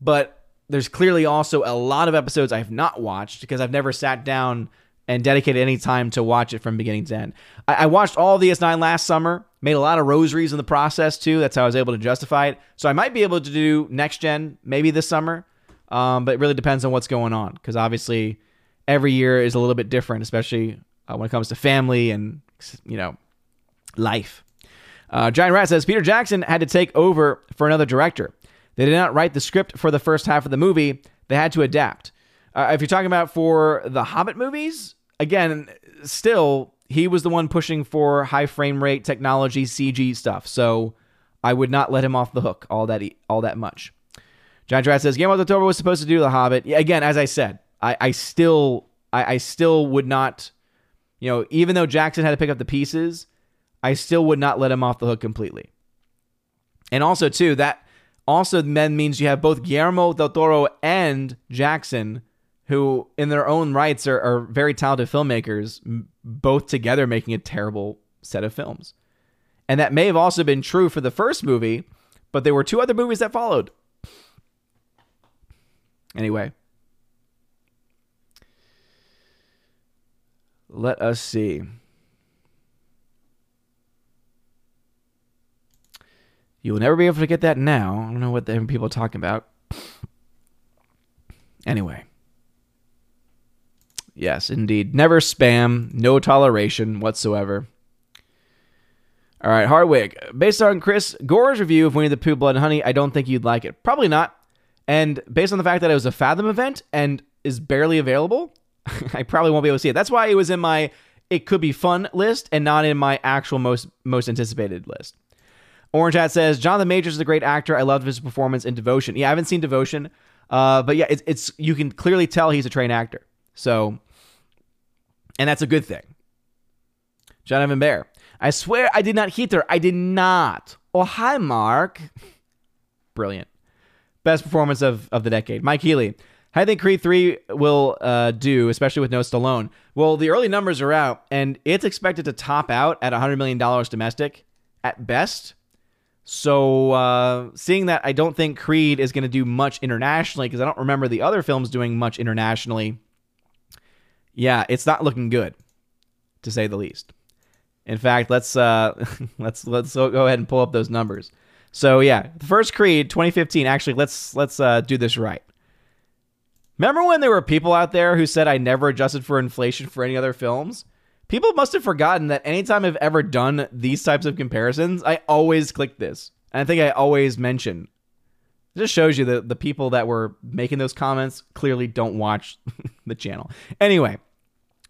But there's clearly also a lot of episodes I've not watched because I've never sat down and dedicated any time to watch it from beginning to end. I, I watched all of DS9 last summer, made a lot of rosaries in the process too. That's how I was able to justify it. So I might be able to do Next Gen maybe this summer, um, but it really depends on what's going on because obviously every year is a little bit different, especially uh, when it comes to family and you know, life. Uh, Giant Rat says Peter Jackson had to take over for another director. They did not write the script for the first half of the movie. They had to adapt. Uh, if you're talking about for the Hobbit movies, again, still he was the one pushing for high frame rate technology, CG stuff. So I would not let him off the hook all that all that much. John Rat says Guillermo del Toro was supposed to do The Hobbit. Again, as I said, I, I still I, I still would not, you know, even though Jackson had to pick up the pieces, I still would not let him off the hook completely. And also too that also then means you have both Guillermo del Toro and Jackson, who in their own rights are, are very talented filmmakers, both together making a terrible set of films. And that may have also been true for the first movie, but there were two other movies that followed. Anyway, let us see. You will never be able to get that now. I don't know what the people are talking about. Anyway. Yes, indeed. Never spam. No toleration whatsoever. All right, Hardwick. Based on Chris Gore's review of Winnie the Pooh Blood and Honey, I don't think you'd like it. Probably not. And based on the fact that it was a Fathom event and is barely available, I probably won't be able to see it. That's why it was in my it could be fun list and not in my actual most most anticipated list. Orange Hat says Jonathan Majors is a great actor. I loved his performance in Devotion. Yeah, I haven't seen Devotion, uh, but yeah, it's, it's you can clearly tell he's a trained actor. So, and that's a good thing. Jonathan Bear, I swear I did not hit her. I did not. Oh hi, Mark. Brilliant. Best performance of of the decade. Mike Healy. How do you think Creed 3 will uh, do, especially with no Stallone? Well, the early numbers are out, and it's expected to top out at $100 million domestic at best. So uh, seeing that, I don't think Creed is going to do much internationally because I don't remember the other films doing much internationally. Yeah, it's not looking good, to say the least. In fact, let's uh, let's let's go ahead and pull up those numbers. So yeah, the first Creed, 2015. Actually, let's let's uh, do this right. Remember when there were people out there who said I never adjusted for inflation for any other films? People must have forgotten that anytime I've ever done these types of comparisons, I always click this. And I think I always mention. It just shows you that the people that were making those comments clearly don't watch the channel. Anyway,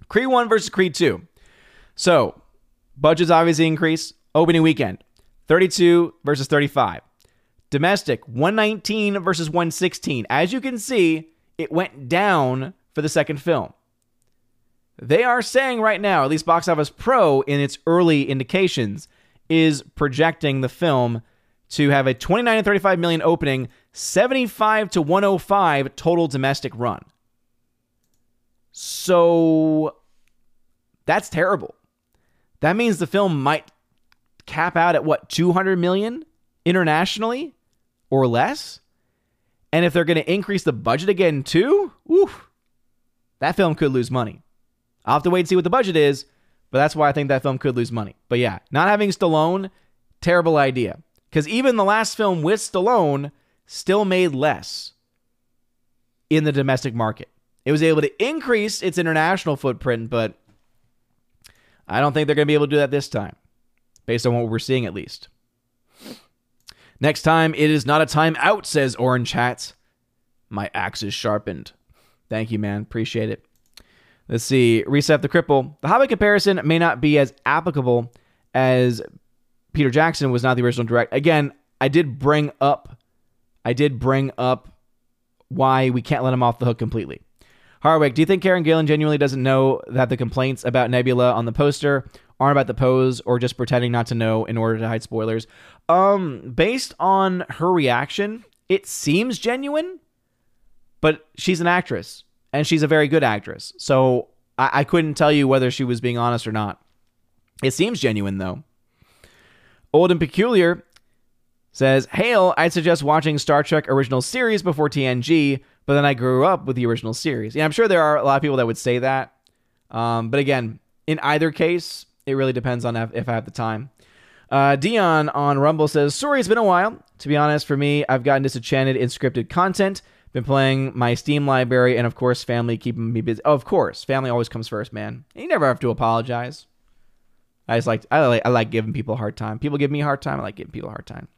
Creed 1 versus Creed 2. So, budgets obviously increase. Opening weekend, 32 versus 35. Domestic, 119 versus 116. As you can see, it went down for the second film. They are saying right now, at least Box Office Pro in its early indications, is projecting the film to have a 29 to 35 million opening, 75 to 105 total domestic run. So that's terrible. That means the film might cap out at what 200 million internationally or less. And if they're going to increase the budget again too, that film could lose money. I'll have to wait and see what the budget is, but that's why I think that film could lose money. But yeah, not having Stallone, terrible idea. Because even the last film with Stallone still made less in the domestic market. It was able to increase its international footprint, but I don't think they're going to be able to do that this time, based on what we're seeing at least. Next time, it is not a time out, says Orange Hats. My axe is sharpened. Thank you, man. Appreciate it. Let's see. Reset the cripple. The Hobbit comparison may not be as applicable as Peter Jackson was not the original direct. Again, I did bring up, I did bring up why we can't let him off the hook completely. Harwick, do you think Karen Gillan genuinely doesn't know that the complaints about Nebula on the poster aren't about the pose or just pretending not to know in order to hide spoilers? Um, based on her reaction, it seems genuine, but she's an actress and she's a very good actress. So I, I couldn't tell you whether she was being honest or not. It seems genuine though. Old and Peculiar says, Hail, I'd suggest watching Star Trek original series before TNG, but then I grew up with the original series. Yeah, I'm sure there are a lot of people that would say that. Um, but again, in either case, it really depends on if I have the time. Uh, Dion on Rumble says, Sorry, it's been a while. To be honest, for me, I've gotten disenchanted in scripted content. Been playing my Steam library, and of course, family keeping me busy. Oh, of course, family always comes first, man. You never have to apologize. I just like I like I like giving people a hard time. People give me a hard time. I like giving people a hard time.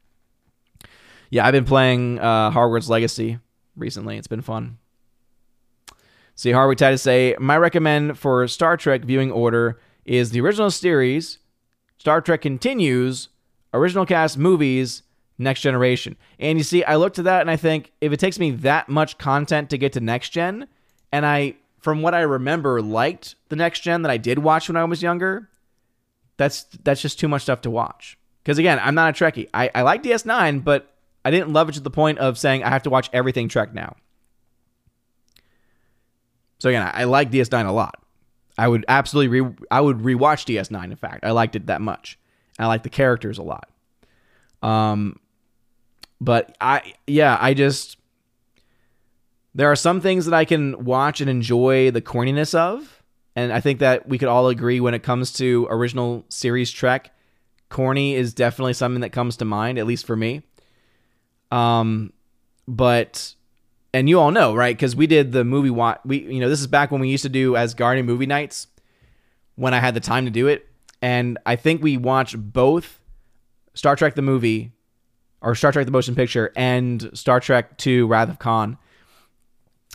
Yeah, I've been playing uh, Hogwarts Legacy recently. It's been fun. See, Harwick to say, my recommend for Star Trek viewing order is the original series, Star Trek Continues, original cast movies, Next Generation. And you see, I look to that and I think if it takes me that much content to get to Next Gen, and I, from what I remember, liked the Next Gen that I did watch when I was younger, that's that's just too much stuff to watch. Because again, I'm not a Trekkie. I, I like DS9, but I didn't love it to the point of saying I have to watch everything Trek now. So again, I, I like DS9 a lot. I would absolutely re I would rewatch DS9. In fact, I liked it that much. I like the characters a lot. Um, but I yeah, I just there are some things that I can watch and enjoy the corniness of, and I think that we could all agree when it comes to original series Trek, corny is definitely something that comes to mind, at least for me. Um, but and you all know, right? Because we did the movie watch. We, you know, this is back when we used to do as Guardian movie nights when I had the time to do it, and I think we watched both Star Trek the movie or Star Trek the motion picture and Star Trek Two Wrath of Khan.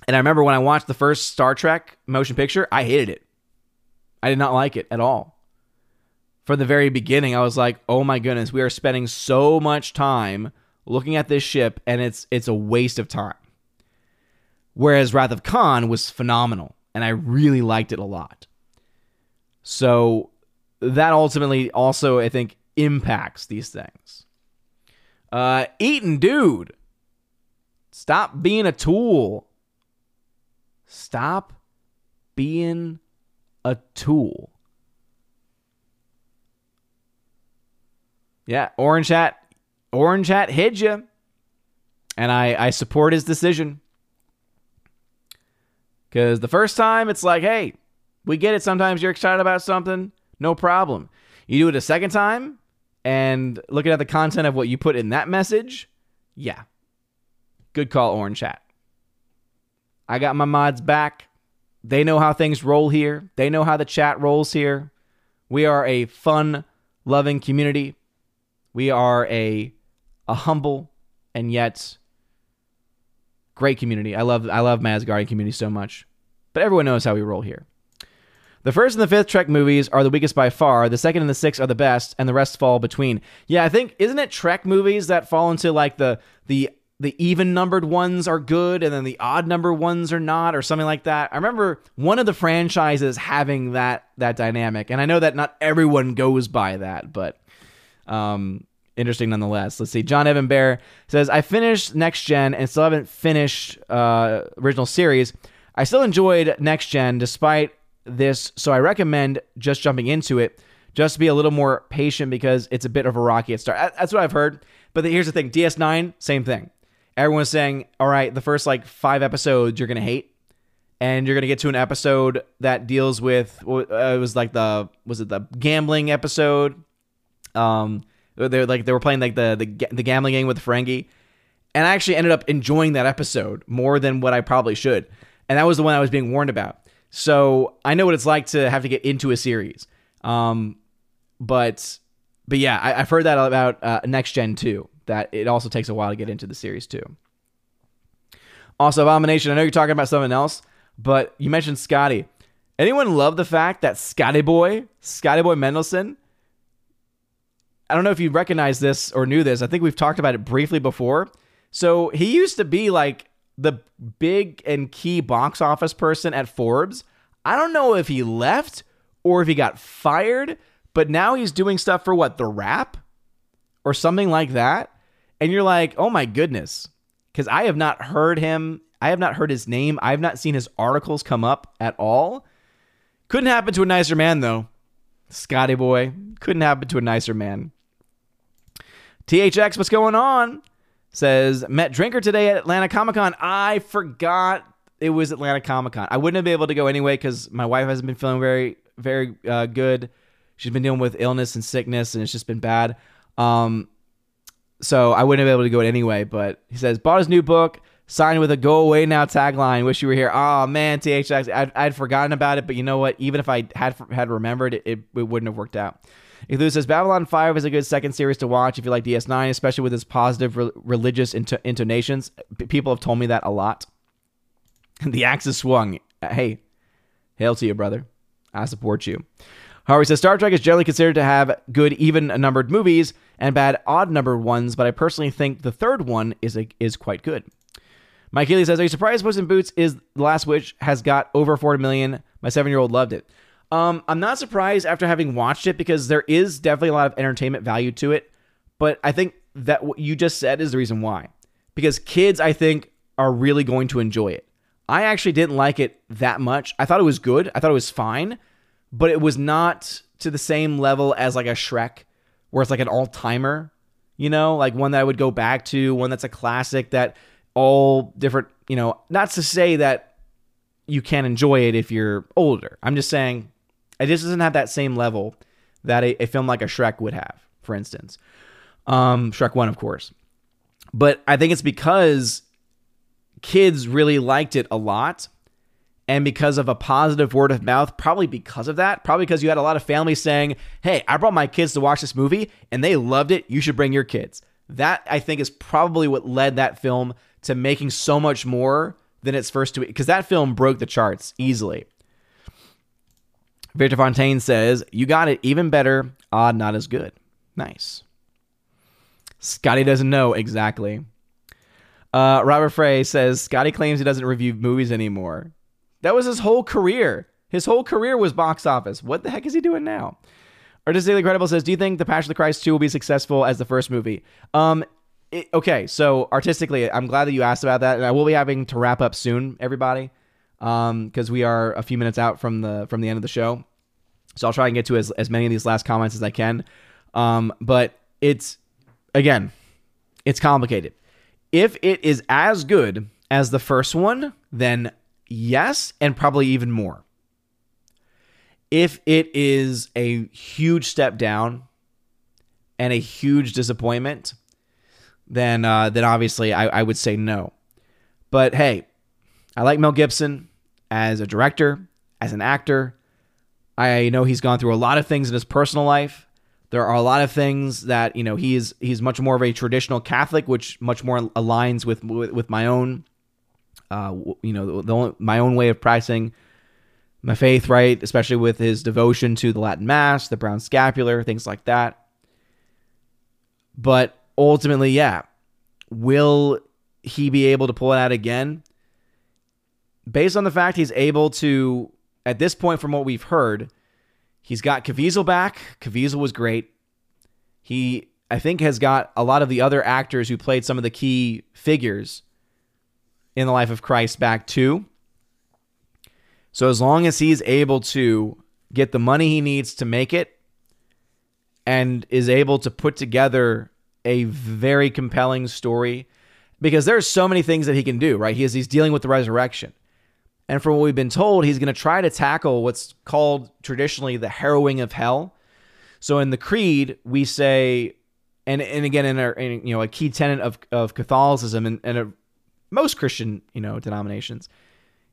And I remember when I watched the first Star Trek motion picture, I hated it. I did not like it at all. From the very beginning, I was like, "Oh my goodness, we are spending so much time looking at this ship and it's it's a waste of time." Whereas Wrath of Khan was phenomenal, and I really liked it a lot. So that ultimately also, I think, impacts these things. Uh, Eaton, dude, stop being a tool. Stop being a tool. Yeah, Orange Hat, Orange Hat hid you, and I I support his decision. Because the first time, it's like, hey, we get it. Sometimes you're excited about something, no problem. You do it a second time, and looking at the content of what you put in that message, yeah. Good call, Orange Hat. I got my mods back. They know how things roll here, they know how the chat rolls here. We are a fun, loving community. We are a, a humble and yet Great community. I love I love Masguardian community so much. But everyone knows how we roll here. The first and the fifth Trek movies are the weakest by far. The second and the sixth are the best, and the rest fall between. Yeah, I think isn't it Trek movies that fall into like the the the even numbered ones are good and then the odd number ones are not or something like that. I remember one of the franchises having that that dynamic. And I know that not everyone goes by that, but um interesting nonetheless. Let's see. Jonathan Bear says, I finished Next Gen and still haven't finished uh, original series. I still enjoyed Next Gen despite this, so I recommend just jumping into it. Just be a little more patient because it's a bit of a rocky start. That's what I've heard. But here's the thing DS9, same thing. Everyone's saying, all right, the first like five episodes you're going to hate. And you're going to get to an episode that deals with, uh, it was like the, was it the gambling episode? Um, they like they were playing like the the, the gambling game with Ferengi, and I actually ended up enjoying that episode more than what I probably should. And that was the one I was being warned about. So I know what it's like to have to get into a series. Um, but but yeah, I, have heard that about uh, Next Gen too. That it also takes a while to get into the series too. Also, Abomination. I know you're talking about something else, but you mentioned Scotty. Anyone love the fact that Scotty Boy, Scotty Boy Mendelson, I don't know if you recognize this or knew this. I think we've talked about it briefly before. So he used to be like the big and key box office person at Forbes. I don't know if he left or if he got fired, but now he's doing stuff for what, The Wrap or something like that. And you're like, oh my goodness. Because I have not heard him, I have not heard his name, I have not seen his articles come up at all. Couldn't happen to a nicer man, though. Scotty boy. Couldn't happen to a nicer man. THX, what's going on? Says, met Drinker today at Atlanta Comic Con. I forgot it was Atlanta Comic Con. I wouldn't have been able to go anyway because my wife hasn't been feeling very, very uh, good. She's been dealing with illness and sickness, and it's just been bad. Um, so I wouldn't have been able to go anyway. But he says, bought his new book, signed with a "Go away now" tagline. Wish you were here. Oh man, THX, I'd, I'd forgotten about it, but you know what? Even if I had had remembered, it, it, it wouldn't have worked out. Eclu says Babylon 5 is a good second series to watch if you like DS9, especially with its positive re- religious intonations. P- people have told me that a lot. the axe is swung. hey, hail to you, brother. I support you. Harvey says Star Trek is generally considered to have good even numbered movies and bad odd numbered ones, but I personally think the third one is a, is quite good. Mike Healy says, Are you surprised Puss in Boots is The Last Wish has got over 40 million? My seven year old loved it. Um, I'm not surprised after having watched it because there is definitely a lot of entertainment value to it. But I think that what you just said is the reason why. Because kids, I think, are really going to enjoy it. I actually didn't like it that much. I thought it was good. I thought it was fine, but it was not to the same level as like a Shrek, where it's like an all timer, you know, like one that I would go back to, one that's a classic that all different, you know, not to say that you can't enjoy it if you're older. I'm just saying it just doesn't have that same level that a, a film like a Shrek would have, for instance. Um, Shrek 1, of course. But I think it's because kids really liked it a lot. And because of a positive word of mouth, probably because of that, probably because you had a lot of families saying, Hey, I brought my kids to watch this movie and they loved it. You should bring your kids. That I think is probably what led that film to making so much more than its first two because that film broke the charts easily. Victor Fontaine says, You got it even better, odd, not as good. Nice. Scotty doesn't know exactly. Uh, Robert Frey says, Scotty claims he doesn't review movies anymore. That was his whole career. His whole career was box office. What the heck is he doing now? Artist Daily Credible says, Do you think The Passion of the Christ 2 will be successful as the first movie? Um, it, okay, so artistically, I'm glad that you asked about that, and I will be having to wrap up soon, everybody, because um, we are a few minutes out from the from the end of the show. So I'll try and get to as, as many of these last comments as I can. Um, but it's again, it's complicated. If it is as good as the first one, then yes, and probably even more. If it is a huge step down and a huge disappointment, then uh, then obviously I, I would say no. But hey, I like Mel Gibson as a director, as an actor. I know he's gone through a lot of things in his personal life. There are a lot of things that you know he's he's much more of a traditional Catholic, which much more aligns with with, with my own, uh, you know, the, the, my own way of practicing my faith, right? Especially with his devotion to the Latin Mass, the brown scapular, things like that. But ultimately, yeah, will he be able to pull it out again? Based on the fact he's able to, at this point, from what we've heard, he's got Caviezel back. Caviezel was great. He, I think, has got a lot of the other actors who played some of the key figures in the life of Christ back too. So as long as he's able to get the money he needs to make it and is able to put together a very compelling story because there's so many things that he can do, right? He is he's dealing with the resurrection. And from what we've been told, he's going to try to tackle what's called traditionally the harrowing of hell. So in the creed, we say, and and again in, our, in you know a key tenet of, of Catholicism and, and a, most Christian you know denominations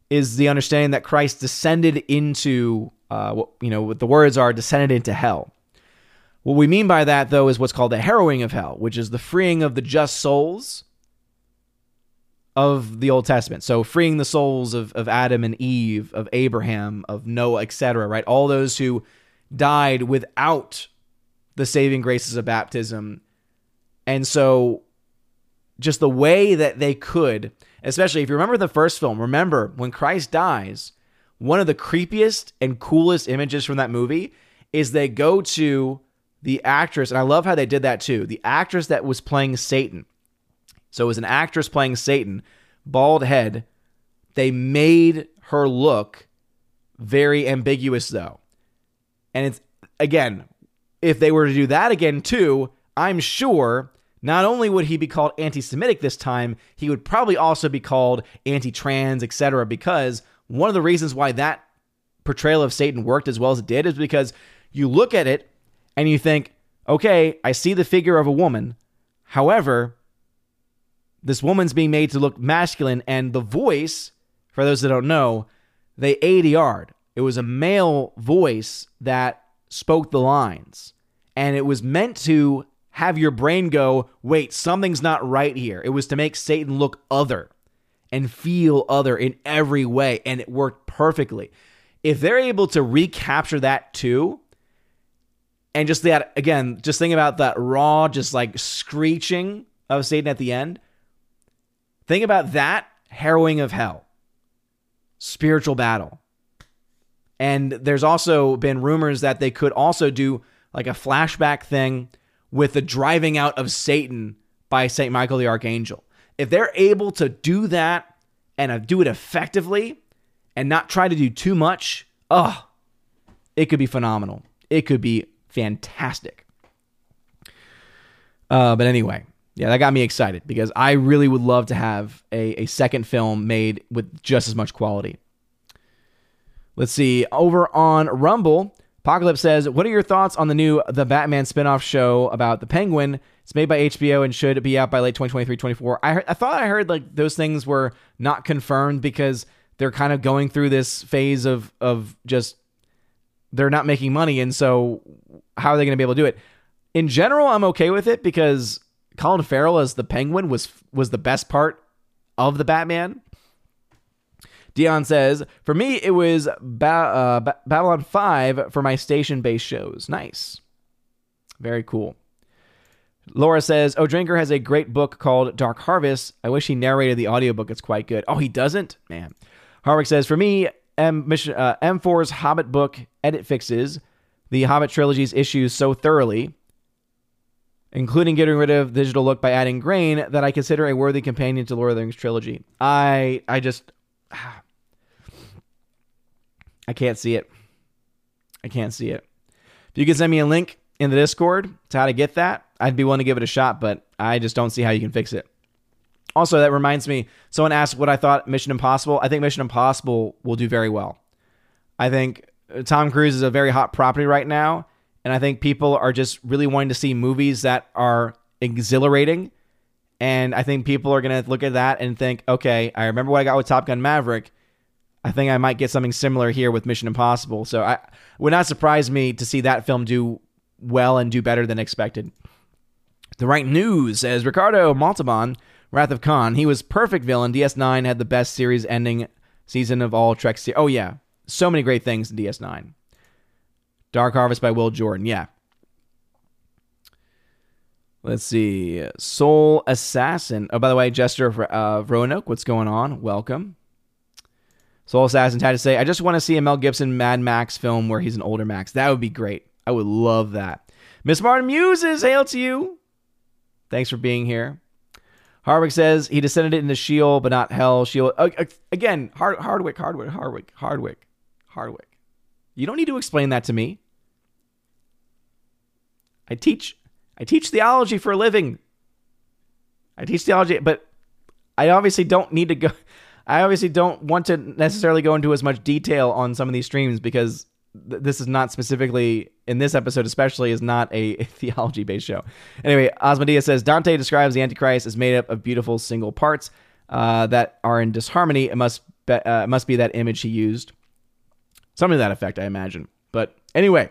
is the understanding that Christ descended into uh, what you know what the words are descended into hell. What we mean by that, though, is what's called the harrowing of hell, which is the freeing of the just souls of the Old Testament. So freeing the souls of, of Adam and Eve, of Abraham, of Noah, etc., right? All those who died without the saving graces of baptism. And so just the way that they could, especially if you remember the first film, remember when Christ dies, one of the creepiest and coolest images from that movie is they go to the actress, and I love how they did that too. The actress that was playing Satan. So it was an actress playing Satan, bald head. They made her look very ambiguous though. And it's again, if they were to do that again too, I'm sure not only would he be called anti-Semitic this time, he would probably also be called anti-trans, etc. Because one of the reasons why that portrayal of Satan worked as well as it did is because you look at it and you think, okay, I see the figure of a woman. However, this woman's being made to look masculine, and the voice, for those that don't know, they ADR'd. It was a male voice that spoke the lines. And it was meant to have your brain go, wait, something's not right here. It was to make Satan look other. and feel other in every way, and it worked perfectly. If they're able to recapture that too, and just that again, just think about that raw, just like screeching of Satan at the end. Think about that harrowing of hell, spiritual battle. And there's also been rumors that they could also do like a flashback thing with the driving out of Satan by St. Michael the Archangel. If they're able to do that and uh, do it effectively and not try to do too much, oh, it could be phenomenal. It could be fantastic. Uh, but anyway, yeah, that got me excited because I really would love to have a, a second film made with just as much quality. Let's see. Over on Rumble, Apocalypse says, What are your thoughts on the new The Batman spinoff show about the Penguin? It's made by HBO and should be out by late 2023 24. I, I thought I heard like those things were not confirmed because they're kind of going through this phase of, of just they're not making money. And so, how are they going to be able to do it? In general, I'm okay with it because Colin Farrell as the Penguin was was the best part of the Batman. Dion says, "For me, it was ba- uh, ba- Babylon Five for my station-based shows. Nice, very cool." Laura says, "Oh, Drinker has a great book called Dark Harvest. I wish he narrated the audiobook. It's quite good. Oh, he doesn't, man." Harwick says, "For me, M mission uh, M4's Hobbit book edit fixes the Hobbit trilogy's issues so thoroughly." Including getting rid of digital look by adding grain that I consider a worthy companion to Lord of the Rings trilogy. I I just I can't see it. I can't see it. If you can send me a link in the Discord to how to get that, I'd be willing to give it a shot, but I just don't see how you can fix it. Also, that reminds me, someone asked what I thought Mission Impossible. I think Mission Impossible will do very well. I think uh, Tom Cruise is a very hot property right now, and I think people are just really wanting to see movies that are exhilarating. And I think people are going to look at that and think, okay, I remember what I got with Top Gun Maverick. I think I might get something similar here with Mission Impossible. So I would not surprise me to see that film do well and do better than expected. The right news says Ricardo Montalban, Wrath of Khan, he was perfect villain. DS9 had the best series ending season of all Trek. Se- oh yeah, so many great things in DS9. Dark Harvest by Will Jordan. Yeah. Let's see. Soul Assassin. Oh, by the way, Jester of uh, Roanoke, what's going on? Welcome. Soul Assassin had to say, I just want to see a Mel Gibson Mad Max film where he's an older Max. That would be great. I would love that. Miss Martin Muses, hail to you. Thanks for being here. Hardwick says he descended into Sheol, but not hell. Sheol. Again, Hard, Hardwick, Hardwick, Hardwick, Hardwick, Hardwick. You don't need to explain that to me. I teach I teach theology for a living. I teach theology, but I obviously don't need to go I obviously don't want to necessarily go into as much detail on some of these streams because th- this is not specifically in this episode especially is not a, a theology based show. Anyway, Osmodia says Dante describes the Antichrist as made up of beautiful single parts uh, that are in disharmony. It must be, uh, it must be that image he used. Something to that effect, I imagine. But anyway,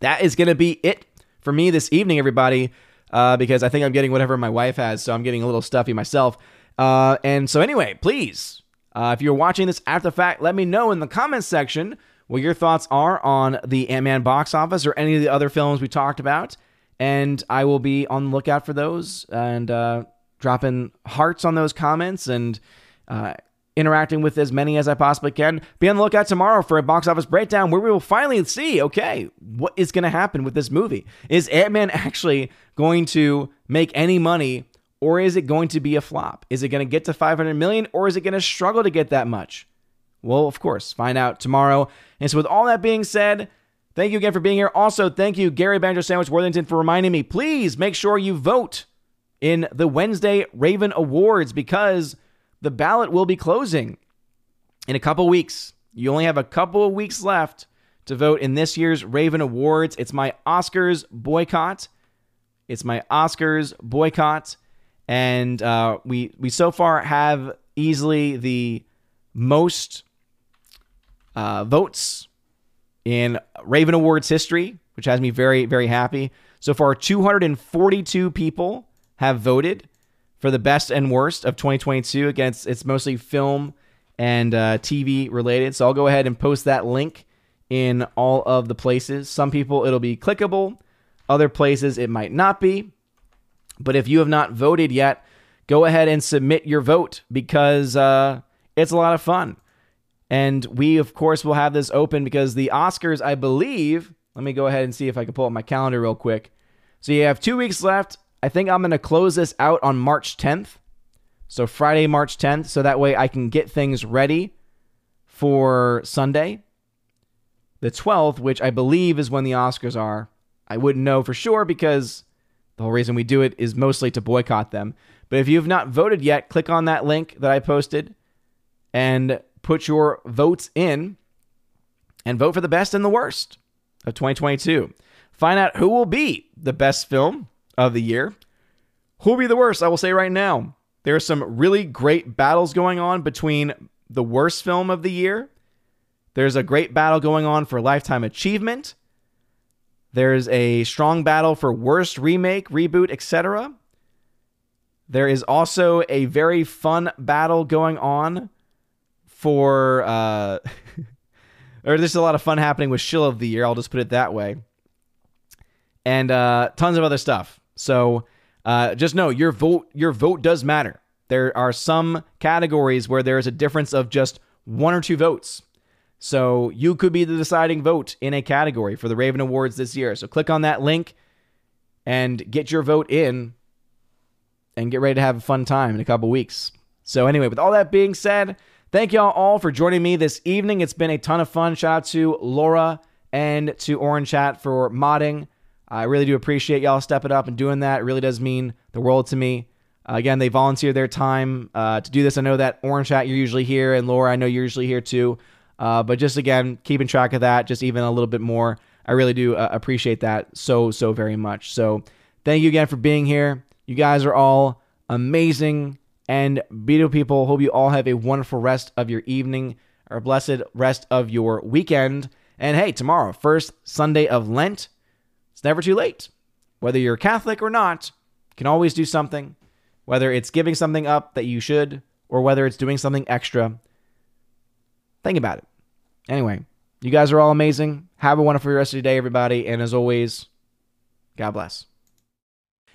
that is going to be it for me this evening, everybody, uh, because I think I'm getting whatever my wife has, so I'm getting a little stuffy myself. Uh, and so, anyway, please, uh, if you're watching this after the fact, let me know in the comments section what your thoughts are on the Ant Man box office or any of the other films we talked about. And I will be on the lookout for those and uh, dropping hearts on those comments and uh, interacting with as many as I possibly can. Be on the lookout tomorrow for a box office breakdown where we will finally see okay, what is going to happen with this movie? Is Ant Man actually going to make any money or is it going to be a flop? Is it going to get to 500 million or is it going to struggle to get that much? Well, of course, find out tomorrow. And so, with all that being said, thank you again for being here. Also, thank you, Gary Banjo Sandwich Worthington, for reminding me. Please make sure you vote in the Wednesday Raven Awards because the ballot will be closing in a couple weeks. You only have a couple of weeks left to vote in this year's Raven Awards. It's my Oscars boycott. It's my Oscars boycott, and uh, we we so far have easily the most uh, votes in Raven Awards history, which has me very very happy. So far, 242 people have voted for the best and worst of 2022. Against it's mostly film and uh, TV related. So I'll go ahead and post that link in all of the places. Some people it'll be clickable, other places it might not be. But if you have not voted yet, go ahead and submit your vote because uh, it's a lot of fun. And we, of course, will have this open because the Oscars, I believe, let me go ahead and see if I can pull up my calendar real quick. So you have two weeks left. I think I'm going to close this out on March 10th. So Friday, March 10th. So that way I can get things ready for Sunday, the 12th, which I believe is when the Oscars are. I wouldn't know for sure because the whole reason we do it is mostly to boycott them. But if you have not voted yet, click on that link that I posted and put your votes in and vote for the best and the worst of 2022. Find out who will be the best film of the year. Who will be the worst? I will say right now. There are some really great battles going on between the worst film of the year. There's a great battle going on for Lifetime Achievement. There's a strong battle for worst remake, reboot, etc. There is also a very fun battle going on for uh or there's a lot of fun happening with shill of the year, I'll just put it that way. And uh tons of other stuff. So uh, just know your vote your vote does matter. There are some categories where there is a difference of just one or two votes. So you could be the deciding vote in a category for the Raven Awards this year. So click on that link and get your vote in and get ready to have a fun time in a couple weeks. So anyway, with all that being said, thank y'all all for joining me this evening. It's been a ton of fun. Shout out to Laura and to Orange Hat for modding. I really do appreciate y'all stepping up and doing that. It really does mean the world to me. Uh, again, they volunteer their time uh, to do this. I know that Orange Hat, you're usually here, and Laura, I know you're usually here too. Uh, but just again, keeping track of that, just even a little bit more. I really do uh, appreciate that so, so very much. So thank you again for being here. You guys are all amazing and beautiful people. Hope you all have a wonderful rest of your evening or blessed rest of your weekend. And hey, tomorrow, first Sunday of Lent. It's never too late. Whether you're Catholic or not, you can always do something. Whether it's giving something up that you should, or whether it's doing something extra. Think about it. Anyway, you guys are all amazing. Have a wonderful rest of your day, everybody. And as always, God bless.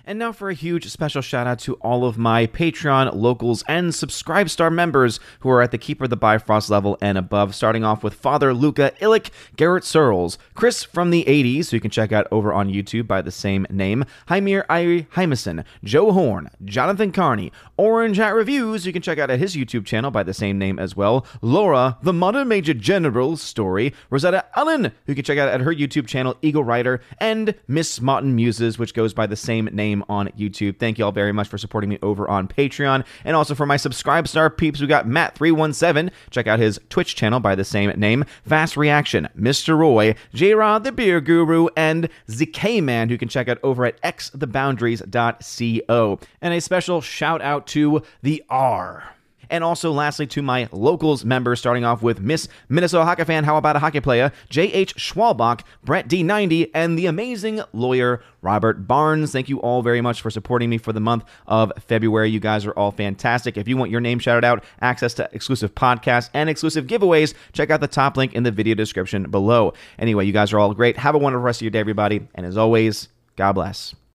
And now for a huge special shout out to all of my Patreon, locals, and Subscribe Star members who are at the Keeper of the Bifrost level and above, starting off with Father Luca Illick, Garrett Searles, Chris from the 80s, who you can check out over on YouTube by the same name, Hymir Irie Hymason, Joe Horn, Jonathan Carney, Orange Hat Reviews, you can check out at his YouTube channel by the same name as well, Laura, the Modern Major General story, Rosetta Allen, who you can check out at her YouTube channel, Eagle Rider, and Miss Martin Muses, which goes by the same name on YouTube. Thank you all very much for supporting me over on Patreon. And also for my subscribe star peeps, we got Matt317. Check out his Twitch channel by the same name. Fast Reaction, Mr. Roy, J Rod the Beer Guru, and ZK Man, who can check out over at xtheboundaries.co. And a special shout out to the R. And also, lastly, to my locals members, starting off with Miss Minnesota Hockey Fan, How About a Hockey Player, J.H. Schwalbach, Brett D90, and the amazing lawyer Robert Barnes. Thank you all very much for supporting me for the month of February. You guys are all fantastic. If you want your name shouted out, access to exclusive podcasts, and exclusive giveaways, check out the top link in the video description below. Anyway, you guys are all great. Have a wonderful rest of your day, everybody. And as always, God bless.